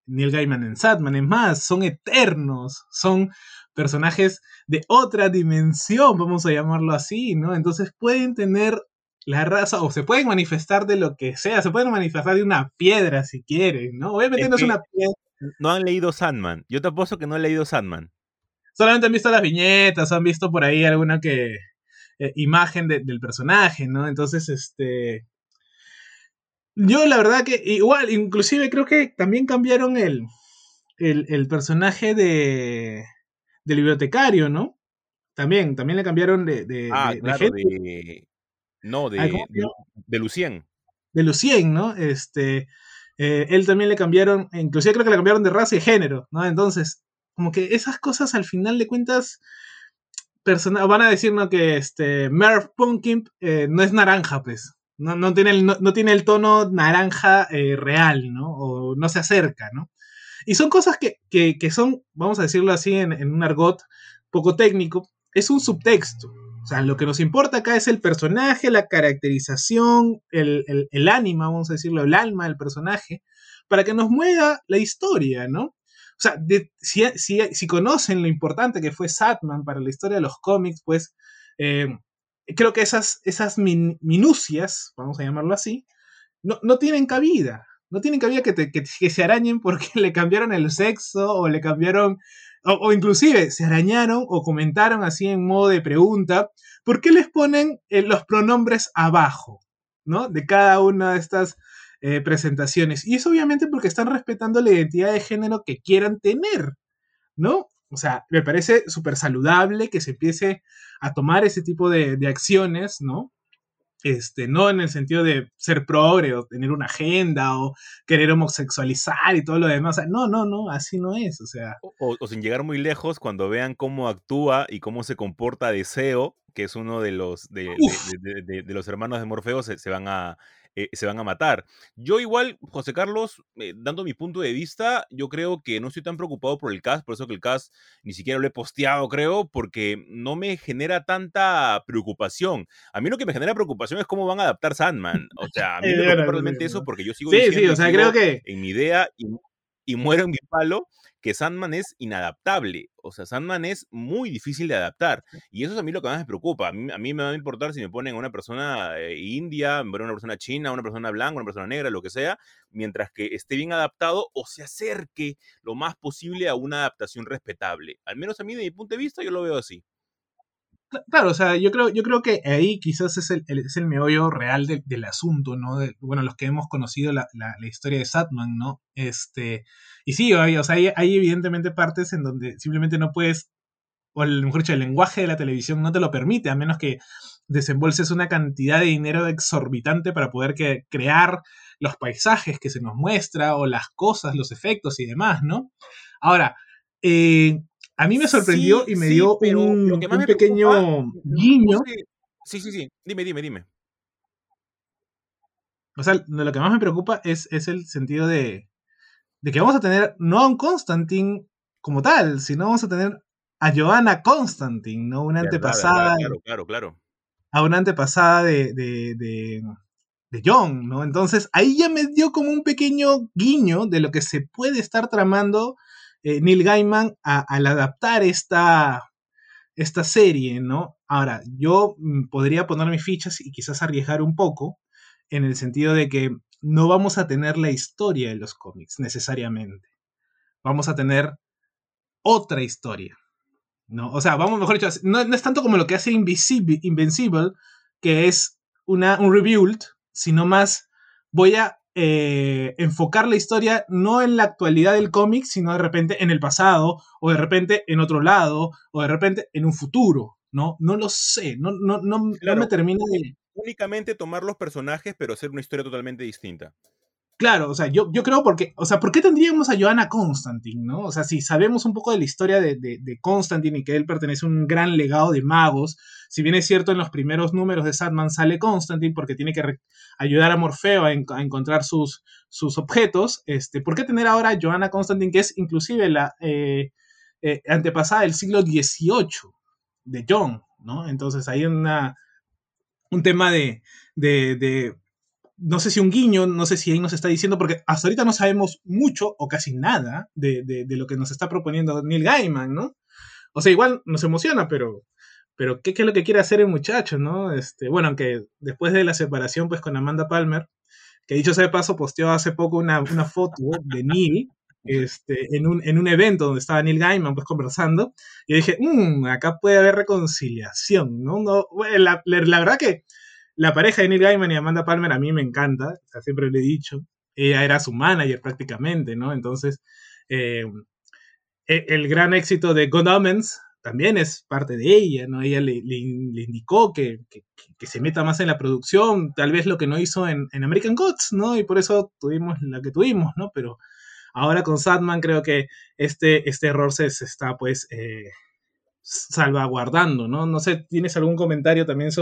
Neil Gaiman en Sadman. Es más, son eternos, son personajes de otra dimensión, vamos a llamarlo así, ¿no? Entonces pueden tener la raza o se pueden manifestar de lo que sea, se pueden manifestar de una piedra si quieren, ¿no? Obviamente no es una piedra. No han leído Sandman. Yo te apuesto que no han leído Sandman. Solamente han visto las viñetas, han visto por ahí alguna que, eh, imagen del personaje, ¿no? Entonces, este... Yo la verdad que igual, inclusive creo que también cambiaron el, el, personaje de, del bibliotecario, ¿no? También, también le cambiaron de, de, ah, claro, de no, de, de, Lucien. De Lucien, ¿no? Este, eh, él también le cambiaron, inclusive creo que le cambiaron de raza y género, ¿no? Entonces, como que esas cosas al final de cuentas van a decir que este Merv Pumpkin eh, no es naranja, pues. No, no, tiene, el, no, tiene el tono naranja eh, real, ¿no? O no se acerca, ¿no? Y son cosas que, que, son, vamos a decirlo así en, en, un argot poco técnico, es un subtexto. O sea, lo que nos importa acá es el personaje, la caracterización, el, el, el ánima, vamos a decirlo, el alma del personaje, para que nos mueva la historia, ¿no? O sea, si, si, conocen lo importante que fue Satman para la historia de los cómics, pues eh, creo que esas, esas minucias, vamos a llamarlo así, no, no tienen cabida. No tienen cabida que, que, se arañen porque le cambiaron el sexo o le cambiaron, o, inclusive se arañaron o comentaron así en modo de pregunta, ¿por qué les ponen eh, los pronombres abajo? ¿no? De cada una de estas eh, presentaciones. Y es obviamente porque están respetando la identidad de género que quieran tener, ¿no? O sea, me parece súper saludable que se empiece a tomar ese tipo de, acciones, ¿no? Este, no en el sentido de ser progre o tener una agenda o querer homosexualizar y todo lo demás. no, no, no, así no es. O sea. O, sin llegar muy lejos, cuando vean cómo actúa y cómo se comporta Deseo, que es uno de los, de, los hermanos de Morfeo, se van a eh, se van a matar. Yo igual, José Carlos, eh, dando mi punto de vista, yo creo que no estoy tan preocupado por el cast, por eso que el cast ni siquiera lo he posteado, creo, porque no me genera tanta preocupación. A mí lo que me genera preocupación es cómo van a adaptar Sandman. O sea, a mí me preocupa realmente eso porque yo sigo sí, sí, o sea, creo que en mi idea y, y muero en mi palo que Sandman es inadaptable. O sea, Sandman es muy difícil de adaptar. Y eso es a mí lo que más me preocupa. A mí, me va a importar si me ponen a una persona eh, india, a una persona china, una persona blanca, una persona negra, lo que sea, mientras que esté bien adaptado o se acerque lo más posible a una adaptación respetable. Al menos a mí, de mi punto de vista, yo lo veo así. Claro, o sea, yo creo, yo creo que ahí quizás es el, es el meollo real del asunto, ¿no? bueno, los que hemos conocido la, la, historia de Satman, ¿no? Este, y sí, o sea, hay, hay, evidentemente partes en donde simplemente no puedes, o el, mejor dicho, el lenguaje de la televisión no te lo permite, a menos que desembolses una cantidad de dinero exorbitante para poder crear los paisajes que se nos muestra, o las cosas, los efectos y demás, ¿no? Ahora, eh, a mí me sorprendió y me dio un, pequeño guiño. Sí, sí, sí. Dime, dime, dime. O sea, lo que más me preocupa es, es el sentido de, de que vamos a tener no a un Constantine como tal, sino vamos a tener a Joanna Constantine, ¿no? Una antepasada. claro, claro, claro. A una antepasada de, de, de, de, John, ¿no? Entonces ahí ya me dio como un pequeño guiño de lo que se puede estar tramando eh, Neil Gaiman al adaptar esta, esta serie, ¿no? Ahora, yo mm, podría poner mis fichas y quizás arriesgar un poco en el sentido de que no vamos a tener la historia de los cómics necesariamente. Vamos a tener otra historia. ¿no? O sea, vamos, mejor dicho, no, es tanto como lo que hace Invincible, que es una, un rebuild, sino más voy a eh, enfocar la historia no en la actualidad del cómic, sino de repente en el pasado, o de repente en otro lado, o de repente en un futuro, ¿no? No lo sé, no, no, no, me termina de... Únicamente tomar los personajes, pero hacer una historia totalmente distinta. Claro, o sea, yo, yo creo porque, o sea, ¿por qué tendríamos a Joanna Constantine, no? O sea, si sabemos un poco de la historia de, de, Constantine y que él pertenece a un gran legado de magos, si bien es cierto en los primeros números de Sandman sale Constantine porque tiene que ayudar a Morfeo a, encontrar sus, sus objetos, este, ¿por qué tener ahora a Joanna Constantine, que es inclusive la eh, eh, antepasada del siglo XVIII de John, ¿no? Entonces hay una, un tema de, de no sé si un guiño, no sé si ahí nos está diciendo, porque hasta ahorita no sabemos mucho o casi nada de, lo que nos está proponiendo Neil Gaiman, ¿no? O sea, igual nos emociona, pero, pero ¿qué, es lo que quiere hacer el muchacho, no? Este, bueno, aunque después de la separación pues con Amanda Palmer, que dicho sea de paso, posteó hace poco una, foto de Neil este, en, un, en un evento donde estaba Neil Gaiman pues conversando, y dije, mmm, acá puede haber reconciliación, ¿no? no la verdad que la pareja de Neil Gaiman y Amanda Palmer a mí me encanta, siempre le he dicho. Ella era su manager prácticamente, ¿no? Entonces, eh, e, el gran éxito de God Omens también es parte de ella, ¿no? Ella le, indicó que, se meta más en la producción, tal vez lo que no hizo en, American Gods, ¿no? Y por eso tuvimos la que tuvimos, ¿no? Pero Ahora con Sadman creo que este, este error se, está pues eh, salvaguardando, ¿no? No sé, ¿tienes algún comentario también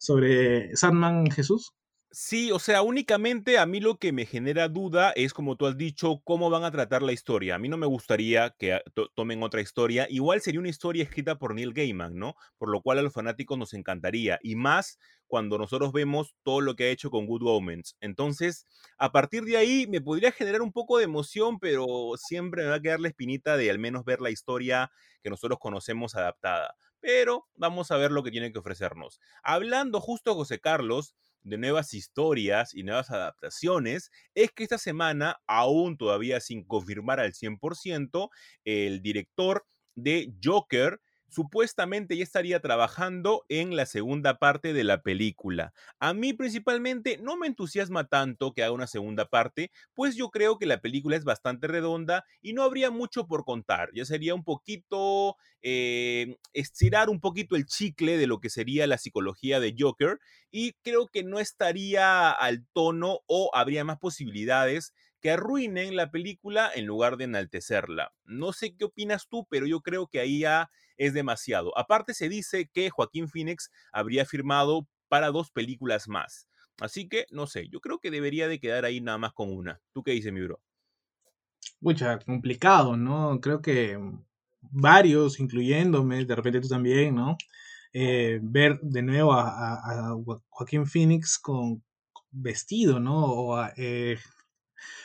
sobre Sadman Jesús? Sí, o sea, únicamente a mí lo que me genera duda es, como tú has dicho, cómo van a tratar la historia. A mí no me gustaría que tomen otra historia. Igual sería una historia escrita por Neil Gaiman, ¿no? Por lo cual a los fanáticos nos encantaría. Y más cuando nosotros vemos todo lo que ha hecho con Good Omens. Entonces, a partir de ahí me podría generar un poco de emoción, pero siempre me va a quedar la espinita de al menos ver la historia que nosotros conocemos adaptada. Pero vamos a ver lo que tiene que ofrecernos. Hablando justo José Carlos de nuevas historias y nuevas adaptaciones es que esta semana, aún todavía sin confirmar al 100%, el director de Joker supuestamente ya estaría trabajando en la segunda parte de la película. A mí principalmente no me entusiasma tanto que haga una segunda parte, pues yo creo que la película es bastante redonda y no habría mucho por contar. Ya sería un poquito eh, estirar un poquito el chicle de lo que sería la psicología de Joker y creo que no estaría al tono o habría más posibilidades que arruinen la película en lugar de enaltecerla. No sé qué opinas tú, pero yo creo que ahí ya es demasiado. Aparte se dice que Joaquín Phoenix habría firmado para dos películas más. Así que, no sé, yo creo que debería de quedar ahí nada más con una. ¿Tú qué dices, mi bro? Mucha, complicado, ¿no? Creo que varios, incluyéndome, de repente tú también, ¿no? Eh, ver de nuevo a, Joaquín Phoenix con vestido, ¿no? O eh,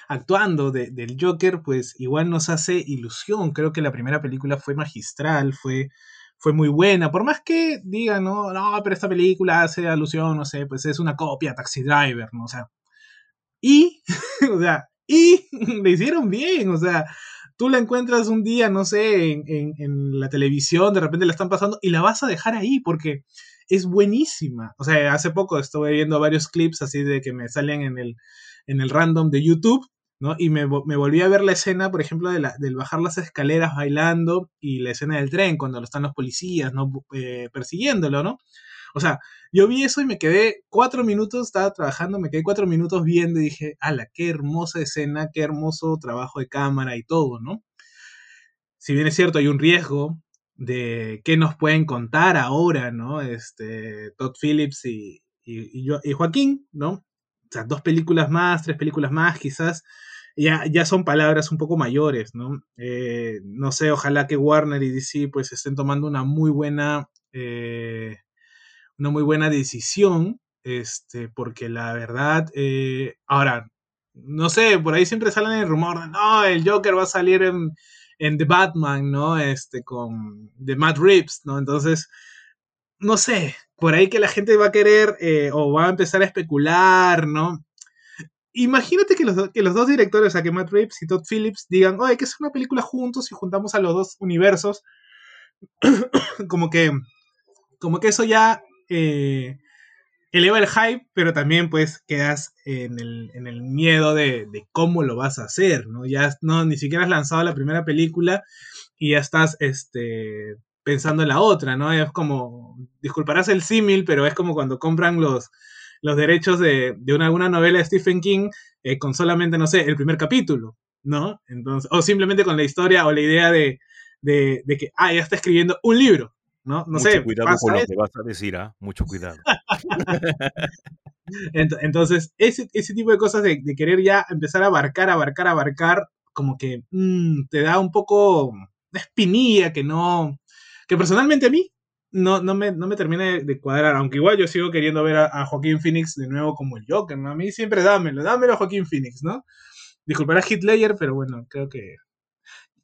actuando del Joker, pues igual nos hace ilusión. Creo que la primera película fue magistral, fue, fue muy buena. Por más que digan, no, no, pero esta película hace alusión, no sé, pues es una copia, Taxi Driver, ¿no? O sea, y, o sea, y le hicieron bien, o sea, tú la encuentras un día, no sé, en, en, la televisión, de repente la están pasando y la vas a dejar ahí porque es buenísima. O sea, hace poco estuve viendo varios clips así de que me salen en el, en el random de YouTube ¿no? Y me, volví a ver la escena, por ejemplo, de la, del bajar las escaleras bailando y la escena del tren cuando están los policías, ¿no? Eh, persiguiéndolo, ¿no? O sea, yo vi eso y me quedé cuatro minutos, estaba trabajando, me quedé cuatro minutos viendo y dije, ala, qué hermosa escena, qué hermoso trabajo de cámara y todo, ¿no? Si bien es cierto, hay un riesgo de qué nos pueden contar ahora, ¿no? Este, Todd Phillips y, y, y Joaquín, ¿no? Dos películas más, tres películas más, quizás ya, ya son palabras un poco mayores, ¿no? Eh, no sé, ojalá que Warner y DC pues estén tomando una muy buena, eh, una muy buena decisión, este, porque la verdad, eh, ahora, no sé, por ahí siempre salen el rumor de, no, el Joker va a salir en, en The Batman, ¿no? Este, con The Matt Reeves, ¿no? Entonces, no sé, por ahí que la gente va a querer o va a empezar a especular, ¿no? imagínate que los, que los dos directores, o sea, que Matt Reeves y Todd Phillips, digan, oye, que es una película juntos y juntamos a los dos universos. como que, como que eso ya eh, eleva el hype, pero también pues quedas en el, miedo de, cómo lo vas a hacer, ¿no? Ya no, ni siquiera has lanzado la primera película y ya estás este, pensando en la otra, ¿no? Es como, disculparás el símil, pero es como cuando compran los, los derechos de, de una, una, novela de Stephen King eh, con solamente, no sé, el primer capítulo, ¿no? Entonces, o simplemente con la historia o la idea de, de, de que, ah, ya está escribiendo un libro, ¿no? No Mucho sé. cuidado con lo que vas a decir, ¿ah? Mucho cuidado. Entonces, ese, ese, tipo de cosas de, de, querer ya empezar a abarcar, abarcar, abarcar, como que mmm, te da un poco de espinilla que no, que personalmente a mí no, no, me, no me termina de, cuadrar, aunque igual yo sigo queriendo ver a, Joaquín Phoenix de nuevo como el Joker, ¿no? A mí siempre dámelo, dámelo a Joaquín Phoenix, ¿no? Disculpará Hitler, pero bueno, creo que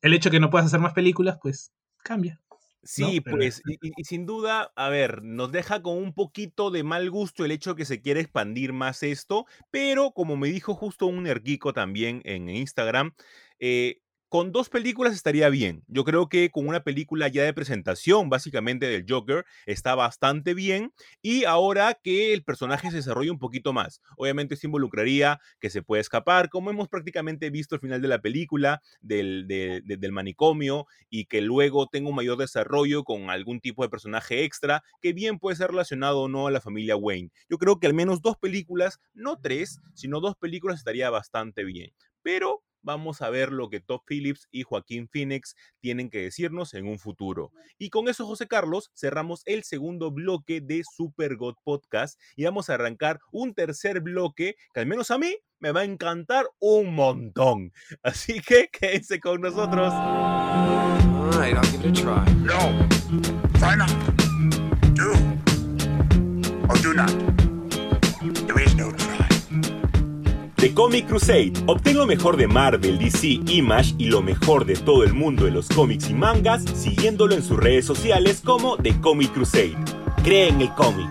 el hecho de que no puedas hacer más películas, pues cambia. Sí, pues, y, sin duda, a ver, nos deja con un poquito de mal gusto el hecho de que se quiera expandir más esto, pero como me dijo justo un erguico también en Instagram, eh, con dos películas estaría bien. Yo creo que con una película ya de presentación, básicamente del Joker, está bastante bien. Y ahora que el personaje se desarrolle un poquito más. Obviamente se involucraría que se puede escapar, como hemos prácticamente visto al final de la película, del, del manicomio, y que luego tenga un mayor desarrollo con algún tipo de personaje extra, que bien puede ser relacionado o no a la familia Wayne. Yo creo que al menos dos películas, no tres, sino dos películas estaría bastante bien. Pero vamos a ver lo que Top Phillips y Joaquín Phoenix tienen que decirnos en un futuro. Y con eso, José Carlos, cerramos el segundo bloque de Super God Podcast y vamos a arrancar un tercer bloque que al menos a mí me va a encantar un montón. Así que quédense con nosotros. The Comic Crusade. Obtén lo mejor de Marvel, DC, Image y lo mejor de todo el mundo de los cómics y mangas siguiéndolo en sus redes sociales como The Comic Crusade. Cree en el cómic.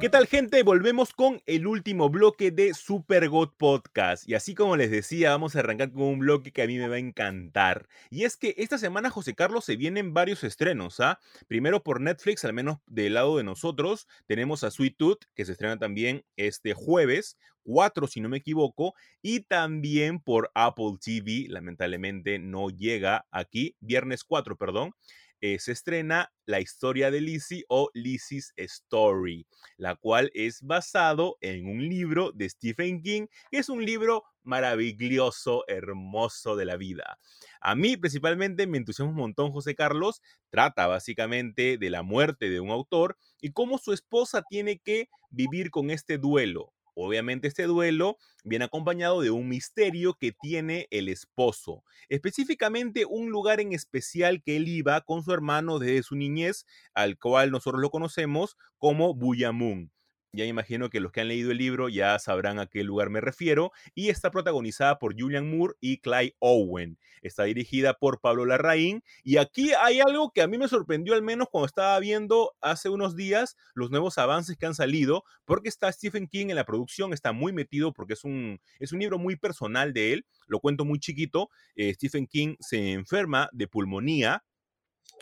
¿Qué tal gente? Volvemos con el último bloque de Super God Podcast. Y así como les decía, vamos a arrancar con un bloque que a mí me va a encantar. Y es que esta semana, José Carlos, se vienen varios estrenos. ¿ah? Primero por Netflix, al menos del lado de nosotros, tenemos a Sweet Tooth, que se estrena también este jueves, 4 si no me equivoco. Y también por Apple TV, lamentablemente no llega aquí, viernes 4, perdón. Eh, se estrena La historia de Lizzie o Lizzie's Story, la cual es basado en un libro de Stephen King, que es un libro maravilloso, hermoso de la vida. A mí principalmente me entusiasma un montón José Carlos, trata básicamente de la muerte de un autor y cómo su esposa tiene que vivir con este duelo, Obviamente este duelo viene acompañado de un misterio que tiene el esposo, específicamente un lugar en especial que él iba con su hermano desde su niñez, al cual nosotros lo conocemos como Buyamun. Ya imagino que los que han leído el libro ya sabrán a qué lugar me refiero. Y está protagonizada por Julian Moore y Clyde Owen. Está dirigida por Pablo Larraín. Y aquí hay algo que a mí me sorprendió al menos cuando estaba viendo hace unos días los nuevos avances que han salido. Porque está Stephen King en la producción, está muy metido porque es un, es un libro muy personal de él. Lo cuento muy chiquito. Eh, Stephen King se enferma de pulmonía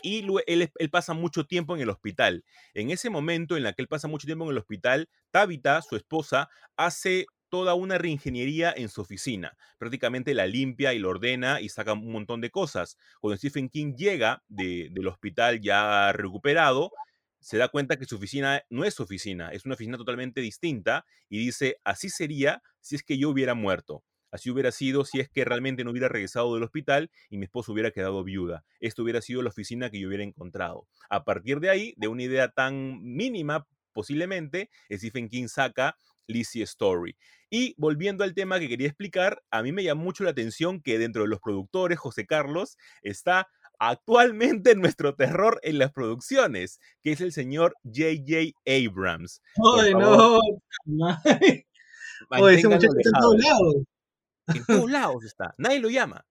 y él, pasa mucho tiempo en el hospital. En ese momento en la que él pasa mucho tiempo en el hospital, Tabitha, su esposa, hace toda una reingeniería en su oficina. Prácticamente la limpia y la ordena y saca un montón de cosas. Cuando Stephen King llega del hospital ya recuperado, se da cuenta que su oficina no es su oficina, es una oficina totalmente distinta y dice, así sería si es que yo hubiera muerto. Así hubiera sido si es que realmente no hubiera regresado del hospital y mi esposo hubiera quedado viuda. Esto hubiera sido la oficina que yo hubiera encontrado. A partir de ahí, de una idea tan mínima, posiblemente, Stephen King saca Lizzie Story. Y volviendo al tema que quería explicar, a mí me llama mucho la atención que dentro de los productores, José Carlos está actualmente nuestro terror en las producciones, que es el señor J.J. Abrams. ¡Ay, no! Oye, ese muchacho está en todos lados. En todos lados está. Nadie lo llama.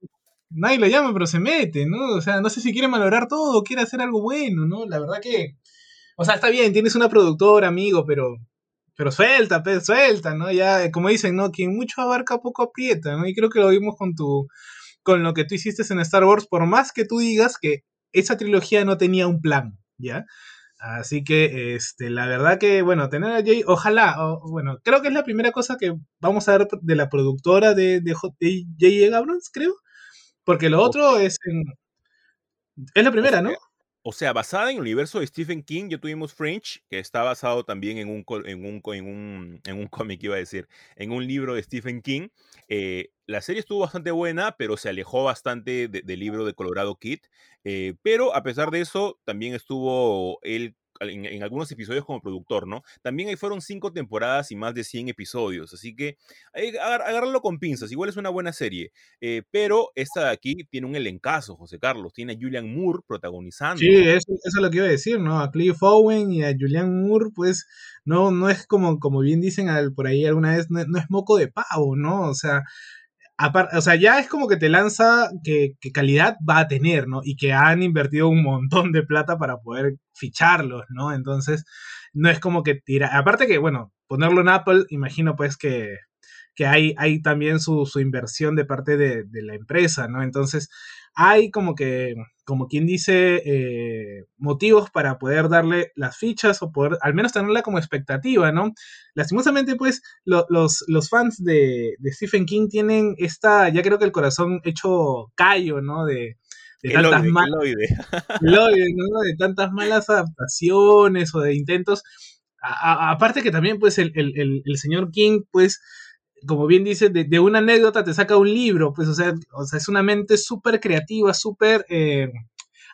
Nadie lo llama, pero se mete, ¿no? O sea, no sé si quiere malograr todo quiere hacer algo bueno, ¿no? La verdad que. O sea, está bien, tienes una productora, amigo, pero. Pero suelta, pues, suelta, ¿no? Ya, como dicen, ¿no? Quien mucho abarca, poco aprieta, ¿no? Y creo que lo vimos con tu. con lo que tú hiciste en Star Wars, por más que tú digas que esa trilogía no tenía un plan, ¿ya? Así que, este, la verdad que, bueno, tener a Jay, ojalá, bueno, creo que es la primera cosa que vamos a ver de la productora de, de, J.J. Abrams, creo. Porque lo otro es en... Es la primera, ¿no? O sea, basada en el universo de Stephen King, ya tuvimos French, que está basado también en un, en un, en un, en un cómic, iba a decir, en un libro de Stephen King. Eh, la serie estuvo bastante buena, pero se alejó bastante del libro de Colorado Kid. Eh, pero a pesar de eso, también estuvo él en, algunos episodios como productor, ¿no? También ahí fueron cinco temporadas y más de 100 episodios, así que agárralo con pinzas, igual es una buena serie, eh, pero esta de aquí tiene un elencazo, José Carlos, tiene a Julian Moore protagonizando. Sí, eso, es lo que iba a decir, ¿no? A Cliff Owen y a Julian Moore, pues no, no es como, como bien dicen por ahí alguna vez, no, no es moco de pavo, ¿no? O sea, o sea, ya es como que te lanza que, calidad va a tener, ¿no? Y que han invertido un montón de plata para poder ficharlos, ¿no? Entonces, no es como que tira. Aparte que, bueno, ponerlo en Apple, imagino pues que, que hay, hay también su, su inversión de parte de, de, la empresa, ¿no? Entonces, hay como que, como quien dice, eh, motivos para poder darle las fichas o poder al menos tenerla como expectativa, ¿no? Lastimosamente, pues, los, los, fans de, Stephen King tienen esta, ya creo que el corazón hecho callo, ¿no? De, de tantas, de tantas malas adaptaciones o de intentos. aparte que también, pues, el, señor King, pues, como bien dice, de, una anécdota te saca un libro, pues, o sea, o sea es una mente súper creativa, súper eh,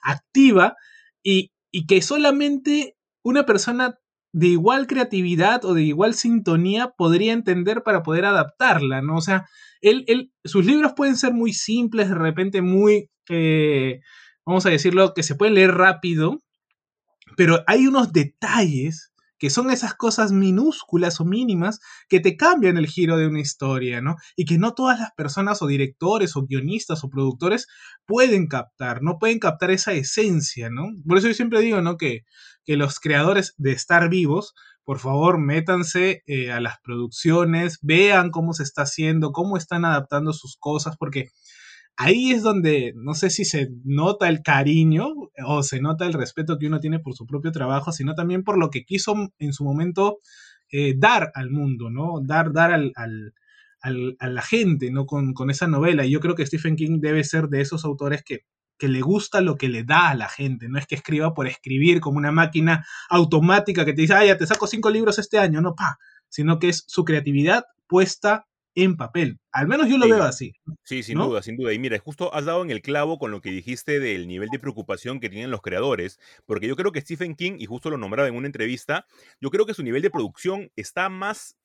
activa y, y que solamente una persona de igual creatividad o de igual sintonía podría entender para poder adaptarla, ¿no? O sea, él, él, sus libros pueden ser muy simples, de repente muy, eh, vamos a decirlo, que se pueden leer rápido, pero hay unos detalles que son esas cosas minúsculas o mínimas que te cambian el giro de una historia, ¿no? Y que no todas las personas o directores o guionistas o productores pueden captar, no pueden captar esa esencia, ¿no? Por eso yo siempre digo, ¿no? Que, que los creadores de estar vivos, por favor, métanse eh, a las producciones, vean cómo se está haciendo, cómo están adaptando sus cosas, porque ahí es donde no sé si se nota el cariño o se nota el respeto que uno tiene por su propio trabajo, sino también por lo que quiso en su momento eh, dar al mundo, ¿no? Dar, dar al, a la gente, ¿no? Con, con, esa novela. Y yo creo que Stephen King debe ser de esos autores que, que le gusta lo que le da a la gente. No es que escriba por escribir como una máquina automática que te dice, ah, ya te saco cinco libros este año, no, pa. Sino que es su creatividad puesta en papel. Al menos yo lo veo así. Sí, sin duda, sin duda. Y mira, justo has dado en el clavo con lo que dijiste del nivel de preocupación que tienen los creadores, porque yo creo que Stephen King, y justo lo nombraba en una entrevista, yo creo que su nivel de producción está más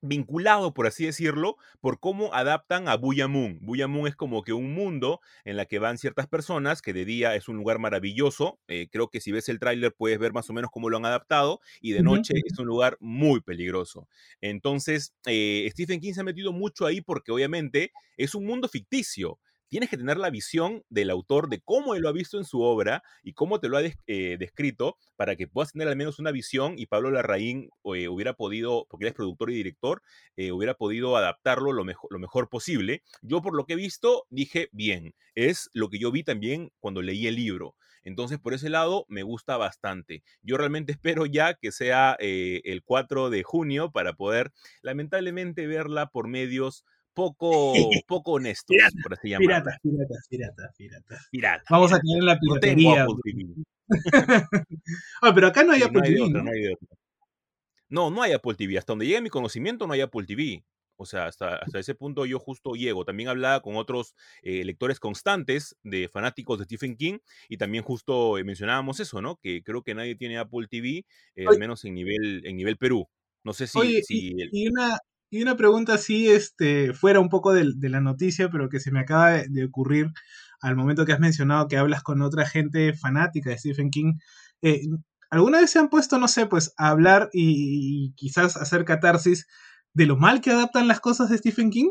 vinculado, por así decirlo, por cómo adaptan a Buya Moon. Buya Moon es como que un mundo en la que van ciertas personas, que de día es un lugar maravilloso. Eh, creo que si ves el tráiler puedes ver más o menos cómo lo han adaptado. Y de noche es un lugar muy peligroso. Entonces, eh, Stephen King se ha metido mucho ahí porque obviamente es un mundo ficticio tienes que tener la visión del autor de cómo él lo ha visto en su obra y cómo te lo ha eh, descrito para que puedas tener al menos una visión y Pablo Larraín eh, hubiera podido, porque él es productor y director, eh, hubiera podido adaptarlo lo lo mejor posible. Yo por lo que he visto dije, bien, es lo que yo vi también cuando leí el libro. Entonces, por ese lado, me gusta bastante. Yo realmente espero ya que sea el 4 de junio para poder, lamentablemente, verla por medios poco, poco honestos, por así llamarlo. Piratas, piratas, piratas, piratas. Pirata, Vamos a tener la piratería. ah, pero acá no hay Apple TV. ¿no? no, no hay Apple TV. Hasta donde llegue mi conocimiento no hay Apple TV. O sea, hasta, hasta ese punto yo justo llego. También hablaba con otros eh, lectores constantes de fanáticos de Stephen King y también justo eh, mencionábamos eso, ¿no? Que creo que nadie tiene Apple TV, eh, al menos en nivel, en nivel Perú. No sé si... si y, una, y una pregunta así, este, fuera un poco de, la noticia, pero que se me acaba de, ocurrir al momento que has mencionado que hablas con otra gente fanática de Stephen King. Eh, ¿Alguna vez se han puesto, no sé, pues a hablar y, quizás hacer catarsis de lo mal que adaptan las cosas de Stephen King?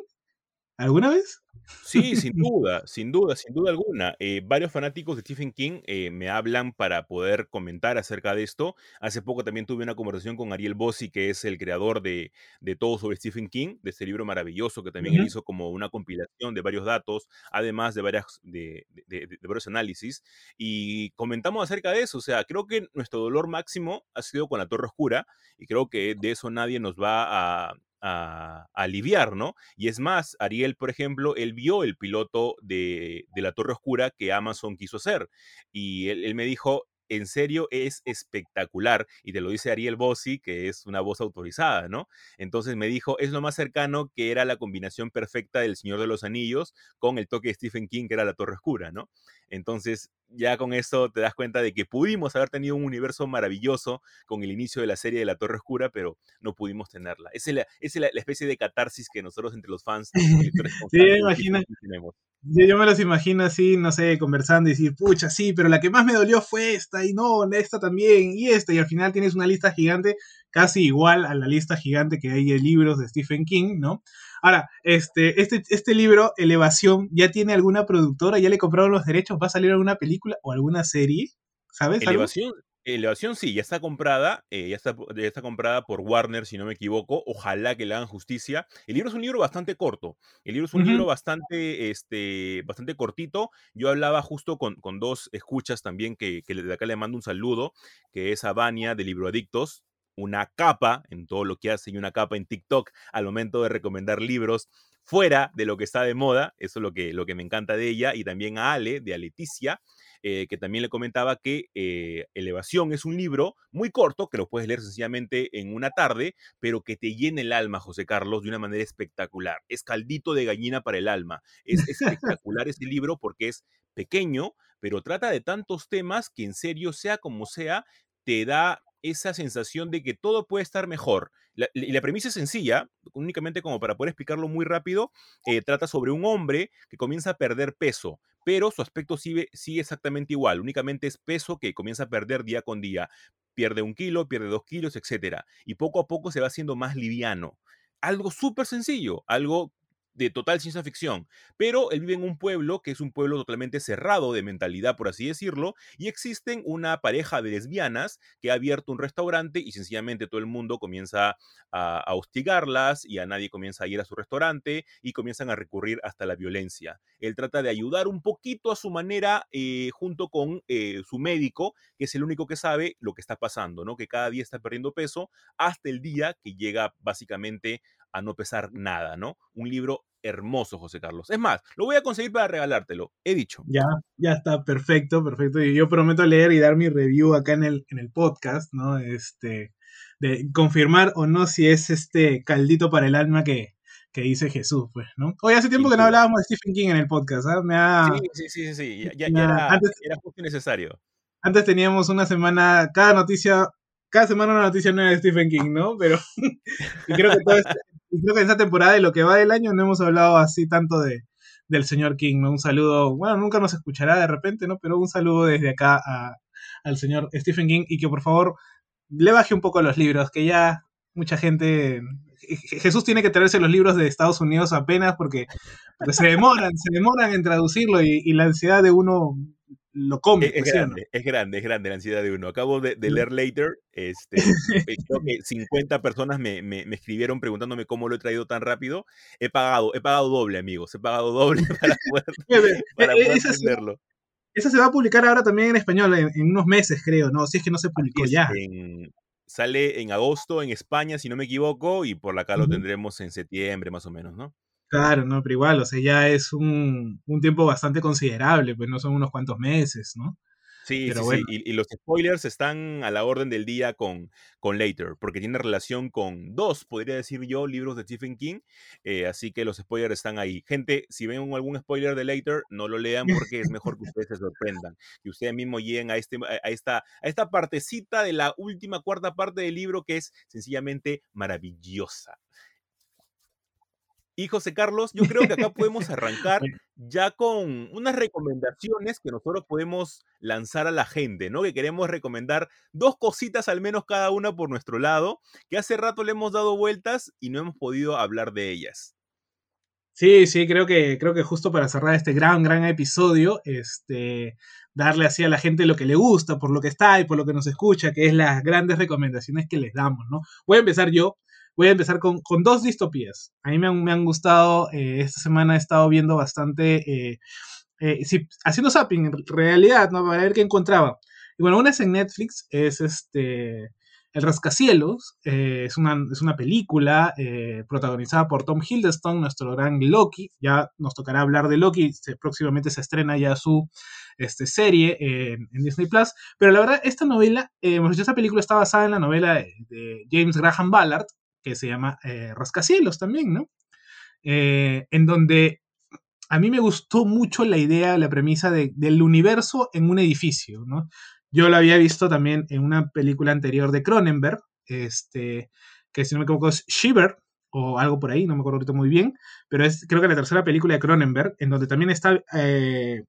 ¿Alguna vez? Sí, sin duda, sin duda, sin duda alguna. Eh, varios fanáticos de Stephen King eh, me hablan para poder comentar acerca de esto. Hace poco también tuve una conversación con Ariel Bossi, que es el creador de, todo sobre Stephen King, de este libro maravilloso que también él hizo como una compilación de varios datos, además de, varias, de, de, varios análisis. Y comentamos acerca de eso. O sea, creo que nuestro dolor máximo ha sido con la Torre Oscura y creo que de eso nadie nos va a, a, aliviar, ¿no? Y es más, Ariel, por ejemplo, él vio el piloto de, de La Torre Oscura que Amazon quiso hacer y él, él me dijo, en serio es espectacular. Y te lo dice Ariel Bossi, que es una voz autorizada, ¿no? Entonces me dijo, es lo más cercano que era la combinación perfecta del Señor de los Anillos con el toque de Stephen King, que era la Torre Oscura, ¿no? Entonces, ya con eso te das cuenta de que pudimos haber tenido un universo maravilloso con el inicio de la serie de la Torre Oscura, pero no pudimos tenerla. Esa es la, es la, especie de catarsis que nosotros entre los fans... sí, imagina. Yo, yo, me los imagino así, no sé, conversando y decir, pucha, sí, pero la que más me dolió fue esta, y no, esta también, y esta, y al final tienes una lista gigante, casi igual a la lista gigante que hay de libros de Stephen King, ¿no? Ahora, este, este, este libro, Elevación, ¿ya tiene alguna productora? ¿Ya le compraron los derechos? ¿Va a salir alguna película o alguna serie? ¿Sabes? Elevación, Elevación sí, ya está comprada, eh, ya, está, ya, está, comprada por Warner, si no me equivoco. Ojalá que le hagan justicia. El libro es un libro bastante corto. El libro es un libro bastante, este, bastante cortito. Yo hablaba justo con, con dos escuchas también, que, que, de acá le mando un saludo, que es a de Libro Adictos, una capa en todo lo que hace y una capa en TikTok al momento de recomendar libros fuera de lo que está de moda, eso es lo que, lo que me encanta de ella, y también a Ale, de Aleticia, eh, que también le comentaba que eh, Elevación es un libro muy corto, que lo puedes leer sencillamente en una tarde, pero que te llena el alma, José Carlos, de una manera espectacular. Es caldito de gallina para el alma. Es espectacular ese libro porque es pequeño, pero trata de tantos temas que en serio, sea como sea, te da esa sensación de que todo puede estar mejor. y la premisa es sencilla, únicamente como para poder explicarlo muy rápido, eh, trata sobre un hombre que comienza a perder peso, pero su aspecto sigue, sigue exactamente igual, únicamente es peso que comienza a perder día con día. Pierde un kilo, pierde dos kilos, etc. Y poco a poco se va haciendo más liviano. Algo súper sencillo, algo de total ciencia ficción, pero él vive en un pueblo que es un pueblo totalmente cerrado de mentalidad, por así decirlo, y existen una pareja de lesbianas que ha abierto un restaurante y sencillamente todo el mundo comienza a, hostigarlas y a nadie comienza a ir a su restaurante y comienzan a recurrir hasta la violencia. Él trata de ayudar un poquito a su manera eh, junto con eh, su médico, que es el único que sabe lo que está pasando, ¿no? Que cada día está perdiendo peso hasta el día que llega básicamente a no pesar nada, ¿no? Un libro hermoso, José Carlos. Es más, lo voy a conseguir para regalártelo, he dicho. Ya, ya está, perfecto, perfecto. Y yo prometo leer y dar mi review acá en el, en el podcast, ¿no? Este, de confirmar o no si es este caldito para el alma que, que dice Jesús, pues, ¿no? Hoy hace tiempo que no hablábamos de Stephen King en el podcast, ¿ah? Me ha, sí, sí, sí, sí, ya, era, antes, era justo necesario. Antes teníamos una semana, cada noticia cada semana una noticia nueva de Stephen King, ¿no? Pero creo que este, creo que en esta temporada de lo que va del año no hemos hablado así tanto de, del señor King, ¿no? Un saludo, bueno, nunca nos escuchará de repente, ¿no? Pero un saludo desde acá al señor Stephen King y que por favor le baje un poco los libros, que ya mucha gente... Jesús tiene que traerse los libros de Estados Unidos apenas porque, se demoran, se demoran en traducirlo y, y la ansiedad de uno lo come. Es, grande, es grande, es grande la ansiedad de uno. Acabo de, leer Later, este, creo que 50 personas me, me, escribieron preguntándome cómo lo he traído tan rápido. He pagado, he pagado doble, amigos, he pagado doble para poder, para e, poder entenderlo. Esa se va a publicar ahora también en español, en, unos meses, creo, ¿no? Si es que no se publicó ya. sale en agosto en España, si no me equivoco, y por acá lo tendremos en septiembre, más o menos, ¿no? Claro, no, pero igual, o sea, ya es un, un tiempo bastante considerable, pues no son unos cuantos meses, ¿no? Sí, sí, sí. Y, los spoilers están a la orden del día con, con Later, porque tiene relación con dos, podría decir yo, libros de Stephen King. Eh, así que los spoilers están ahí. Gente, si ven algún spoiler de Later, no lo lean porque es mejor que ustedes se sorprendan. Que ustedes mismos lleguen a, este, a, esta, a esta partecita de la última cuarta parte del libro que es sencillamente maravillosa. Y José Carlos, yo creo que acá podemos arrancar ya con unas recomendaciones que nosotros podemos lanzar a la gente, ¿no? Que queremos recomendar dos cositas al menos cada una por nuestro lado, que hace rato le hemos dado vueltas y no hemos podido hablar de ellas. Sí, sí, creo que, creo que justo para cerrar este gran, gran episodio, este, darle así a la gente lo que le gusta, por lo que está y por lo que nos escucha, que es las grandes recomendaciones que les damos, ¿no? Voy a empezar yo voy a empezar con, dos distopías. A mí me han, me han gustado, eh, esta semana he estado viendo bastante, eh, eh, haciendo zapping en realidad, ¿no? Para ver qué encontraba. Y bueno, una es en Netflix, es este... El Rascacielos es, una, es una película protagonizada por Tom Hiddleston, nuestro gran Loki. Ya nos tocará hablar de Loki. próximamente se estrena ya su este, serie en, Disney Plus. Pero la verdad, esta novela, esta película está basada en la novela de James Graham Ballard, que se llama eh, Rascacielos también, ¿no? Eh, en donde a mí me gustó mucho la idea, la premisa del universo en un edificio, ¿no? Yo lo había visto también en una película anterior de Cronenberg, este, que si no me equivoco es Shiver, o algo por ahí, no me acuerdo ahorita muy bien, pero es creo que la tercera película de Cronenberg, en donde también está eh,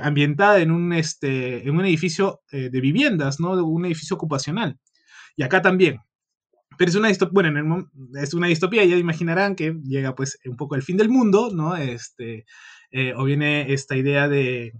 ambientada en un, este, en un edificio de viviendas, ¿no? Un edificio ocupacional. Y acá también, pero es una distopía, bueno, es una distopía, ya imaginarán que llega pues un poco el fin del mundo, ¿no? Este, eh, o viene esta idea de,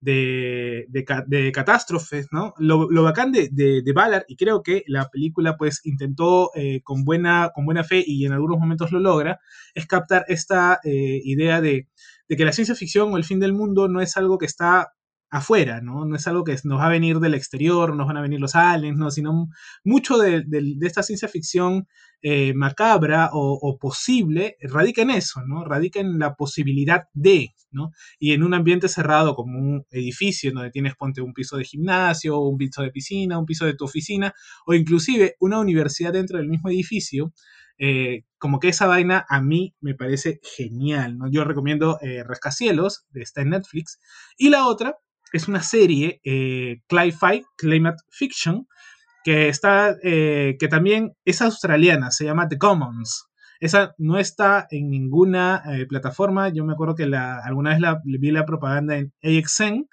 de, de, catástrofes, ¿no? Lo, lo bacán de, de, Ballard, y creo que la película pues intentó eh, con, buena, con buena fe y en algunos momentos lo logra, es captar esta eh, idea de, de que la ciencia ficción o el fin del mundo no es algo que está afuera, ¿no? No es algo que nos va a venir del exterior, nos van a venir los aliens, ¿no? Sino mucho de, esta ciencia ficción eh, macabra o, posible radica en eso, ¿no? Radica en la posibilidad de, ¿no? Y en un ambiente cerrado como un edificio donde tienes, ponte, un piso de gimnasio, un piso de piscina, un piso de tu oficina, o inclusive una universidad dentro del mismo edificio, eh, como que esa vaina a mí me parece genial, ¿no? Yo recomiendo eh, Rescacielos, está en Netflix, y la otra es una serie, eh, Climate Fiction, que, está, eh, que también es australiana, se llama The Commons. Esa no está en ninguna eh, plataforma. Yo me acuerdo que alguna vez la, vi la propaganda en AXN,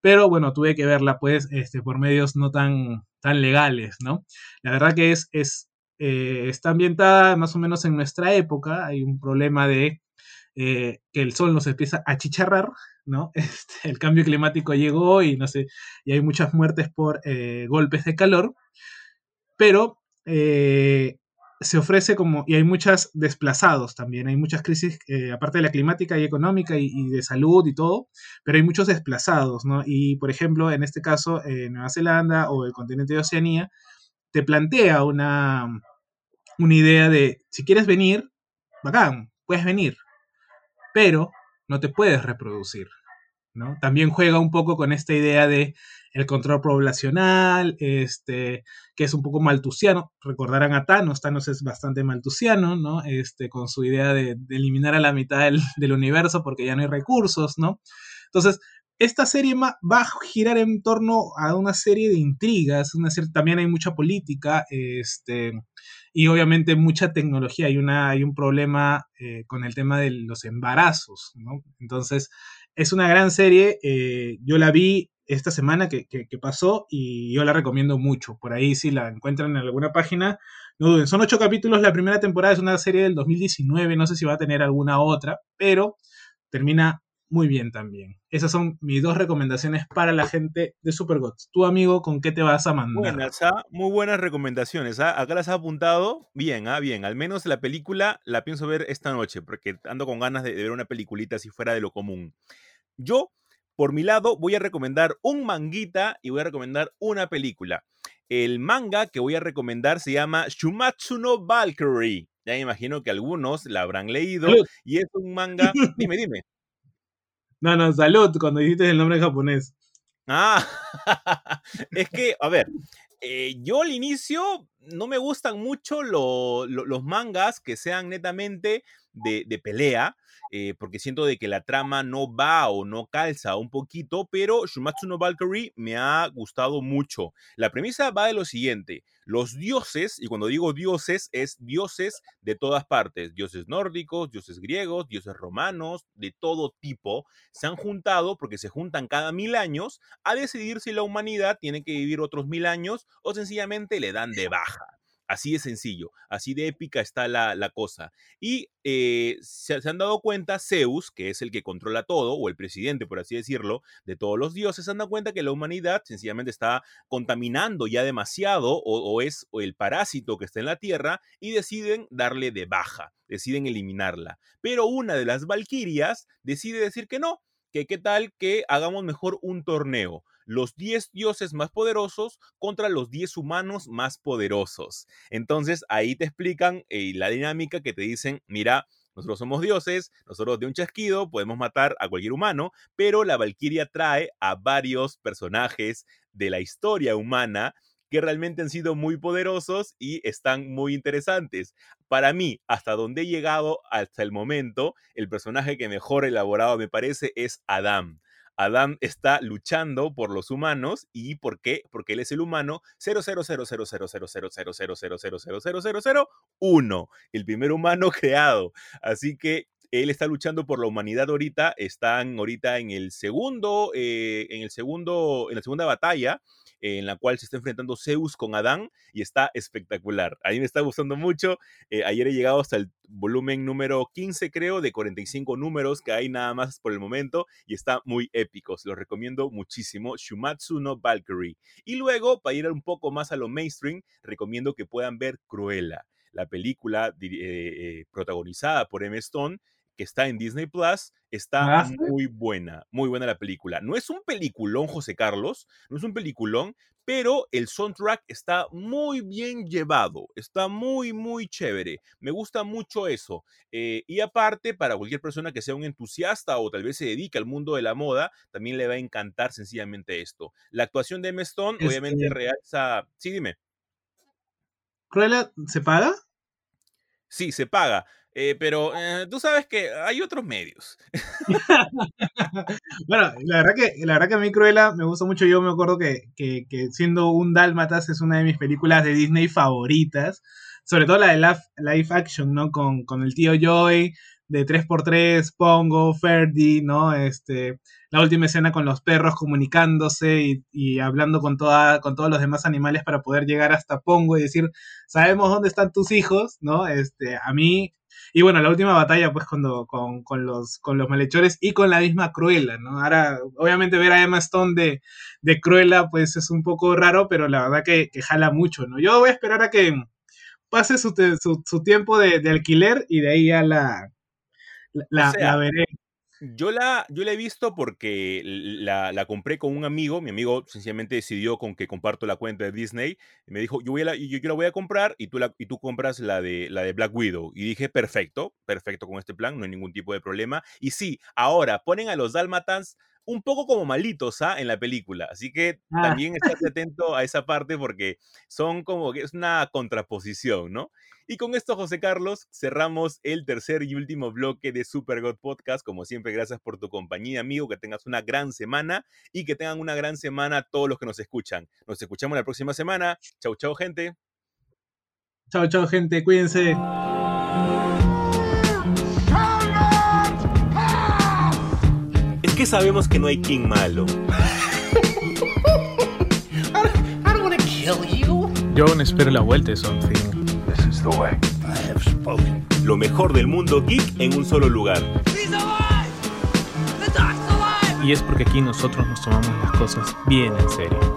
pero bueno, tuve que verla pues este, por medios no tan, tan legales, ¿no? La verdad que es, es está ambientada más o menos en nuestra época. Hay un problema de que el sol nos empieza a chicharrar, ¿no? Este, el cambio climático llegó y no sé, y hay muchas muertes por eh, golpes de calor, pero eh, se ofrece como, y hay muchos desplazados también, hay muchas crisis, eh, aparte de la climática y económica y, de salud y todo, pero hay muchos desplazados, ¿no? Y por ejemplo, en este caso, Nueva Zelanda o el continente de Oceanía, te plantea una, una idea de, si quieres venir, bacán, puedes venir, pero no te puedes reproducir. ¿no? También juega un poco con esta idea de el control poblacional, este, que es un poco maltusiano. Recordarán a Thanos, Thanos es bastante maltusiano, ¿no? Este, con su idea de, eliminar a la mitad del, universo porque ya no hay recursos, ¿no? Entonces, esta serie va a girar en torno a una serie de intrigas, una también hay mucha política, este, y obviamente mucha tecnología. Hay, una, hay un problema eh, con el tema de los embarazos, ¿no? Entonces, es una gran serie. Eh, yo la vi esta semana que, pasó y yo la recomiendo mucho. Por ahí, si la encuentran en alguna página, no duden. Son ocho capítulos. La primera temporada es una serie del 2019. No sé si va a tener alguna otra, pero termina muy bien también. Esas son mis dos recomendaciones para la gente de Supergods. Tu amigo, ¿con qué te vas a mandar? Buenas, ¿ah? muy buenas recomendaciones. ¿ah? Acá las has apuntado. Bien, ¿ah? bien. Al menos la película la pienso ver esta noche, porque ando con ganas de, ver una peliculita así fuera de lo común. Yo, por mi lado, voy a recomendar un manguita y voy a recomendar una película. El manga que voy a recomendar se llama Shumatsu no Valkyrie. Ya me imagino que algunos la habrán leído. Y es un manga. Dime, dime. No, no, salud cuando dijiste el nombre japonés. Ah, es que, a ver, eh, yo al inicio no me gustan mucho los mangas que sean netamente de, pelea, eh, porque siento de que la trama no va o no calza un poquito, pero Shumatsu no Valkyrie me ha gustado mucho. La premisa va de lo siguiente, los dioses, y cuando digo dioses, es dioses de todas partes, dioses nórdicos, dioses griegos, dioses romanos, de todo tipo, se han juntado porque se juntan cada mil años a decidir si la humanidad tiene que vivir otros mil años o sencillamente le dan de baja. Así de sencillo, así de épica está la, cosa. Y eh, se, han dado cuenta, Zeus, que es el que controla todo, o el presidente, por así decirlo, de todos los dioses, se han dado cuenta que la humanidad sencillamente está contaminando ya demasiado, o, es el parásito que está en la Tierra, y deciden darle de baja, deciden eliminarla. Pero una de las valquirias decide decir que no, que qué tal que hagamos mejor un torneo los 10 dioses más poderosos contra los 10 humanos más poderosos. Entonces ahí te explican eh, la dinámica que te dicen, mira, nosotros somos dioses, nosotros de un chasquido podemos matar a cualquier humano, pero la Valquiria trae a varios personajes de la historia humana que realmente han sido muy poderosos y están muy interesantes. Para mí, hasta donde he llegado hasta el momento, el personaje que mejor elaborado me parece es Adam. Adam está luchando por los humanos y ¿por qué? Porque él es el humano 000000000000001, el primer humano creado. Así que él está luchando por la humanidad ahorita, están ahorita en el segundo, en el segundo, en la segunda batalla en la cual se está enfrentando Zeus con Adán y está espectacular. A mí me está gustando mucho. Eh, ayer he llegado hasta el volumen número 15, creo, de 45 números que hay nada más por el momento y está muy épico. Se los recomiendo muchísimo. Shumatsu no Valkyrie. Y luego, para ir un poco más a lo mainstream, recomiendo que puedan ver Cruella, la película eh, eh, protagonizada por Emma Stone que está en Disney Plus, está Ah, muy buena, muy buena la película. No es un peliculón, José Carlos, no es un peliculón, pero el soundtrack está muy bien llevado, está muy, muy chévere. Me gusta mucho eso. Eh, y aparte, para cualquier persona que sea un entusiasta o tal vez se dedique al mundo de la moda, también le va a encantar sencillamente esto. La actuación de Emma Stone, obviamente, Este realza... Sí, dime. ¿Cruella se paga? Sí, se paga. Eh, pero eh, tú sabes que hay otros medios. Bueno, la verdad que, la verdad que a mí Cruella me gusta mucho. Yo me acuerdo que, que, siendo un Dálmatas es una de mis películas de Disney favoritas. Sobre todo la de live action, ¿no? Con, con el tío Joy, de 3x3, Pongo, Ferdi, ¿no? Este, la última escena con los perros comunicándose y, y hablando con, toda, con todos los demás animales para poder llegar hasta Pongo y decir, sabemos dónde están tus hijos, ¿no? Este, a mí y bueno, la última batalla, pues, cuando, con, con, los, con los malhechores y con la misma Cruella, ¿no? Ahora, obviamente, ver a Emma Stone de, de Cruella, pues, es un poco raro, pero la verdad que, que jala mucho, ¿no? Yo voy a esperar a que pase su, su, su tiempo de, de, alquiler y de ahí ya la, la, o sea, la veré. Yo la, yo la he visto porque la, la, compré con un amigo. Mi amigo sencillamente decidió con que comparto la cuenta de Disney. Y me dijo, yo, voy a la, yo, yo, la voy a comprar y tú, la, y tú compras la de, la de Black Widow. Y dije, perfecto, perfecto con este plan, no hay ningún tipo de problema. Y sí, ahora ponen a los Dalmatans un poco como malitos ¿ah? en la película. Así que Ah. también estate atento a esa parte porque son como que es una contraposición, ¿no? Y con esto, José Carlos, cerramos el tercer y último bloque de Super God Podcast. Como siempre, gracias por tu compañía, amigo. Que tengas una gran semana y que tengan una gran semana todos los que nos escuchan. Nos escuchamos la próxima semana. Chau, chau, gente. Chao, chao, gente. Cuídense. Que sabemos que no hay King malo. Yo aún espero la vuelta de Something. This is the way. I have spoken. Lo mejor del mundo geek en un solo lugar. Y es porque aquí nosotros nos tomamos las cosas bien en serio.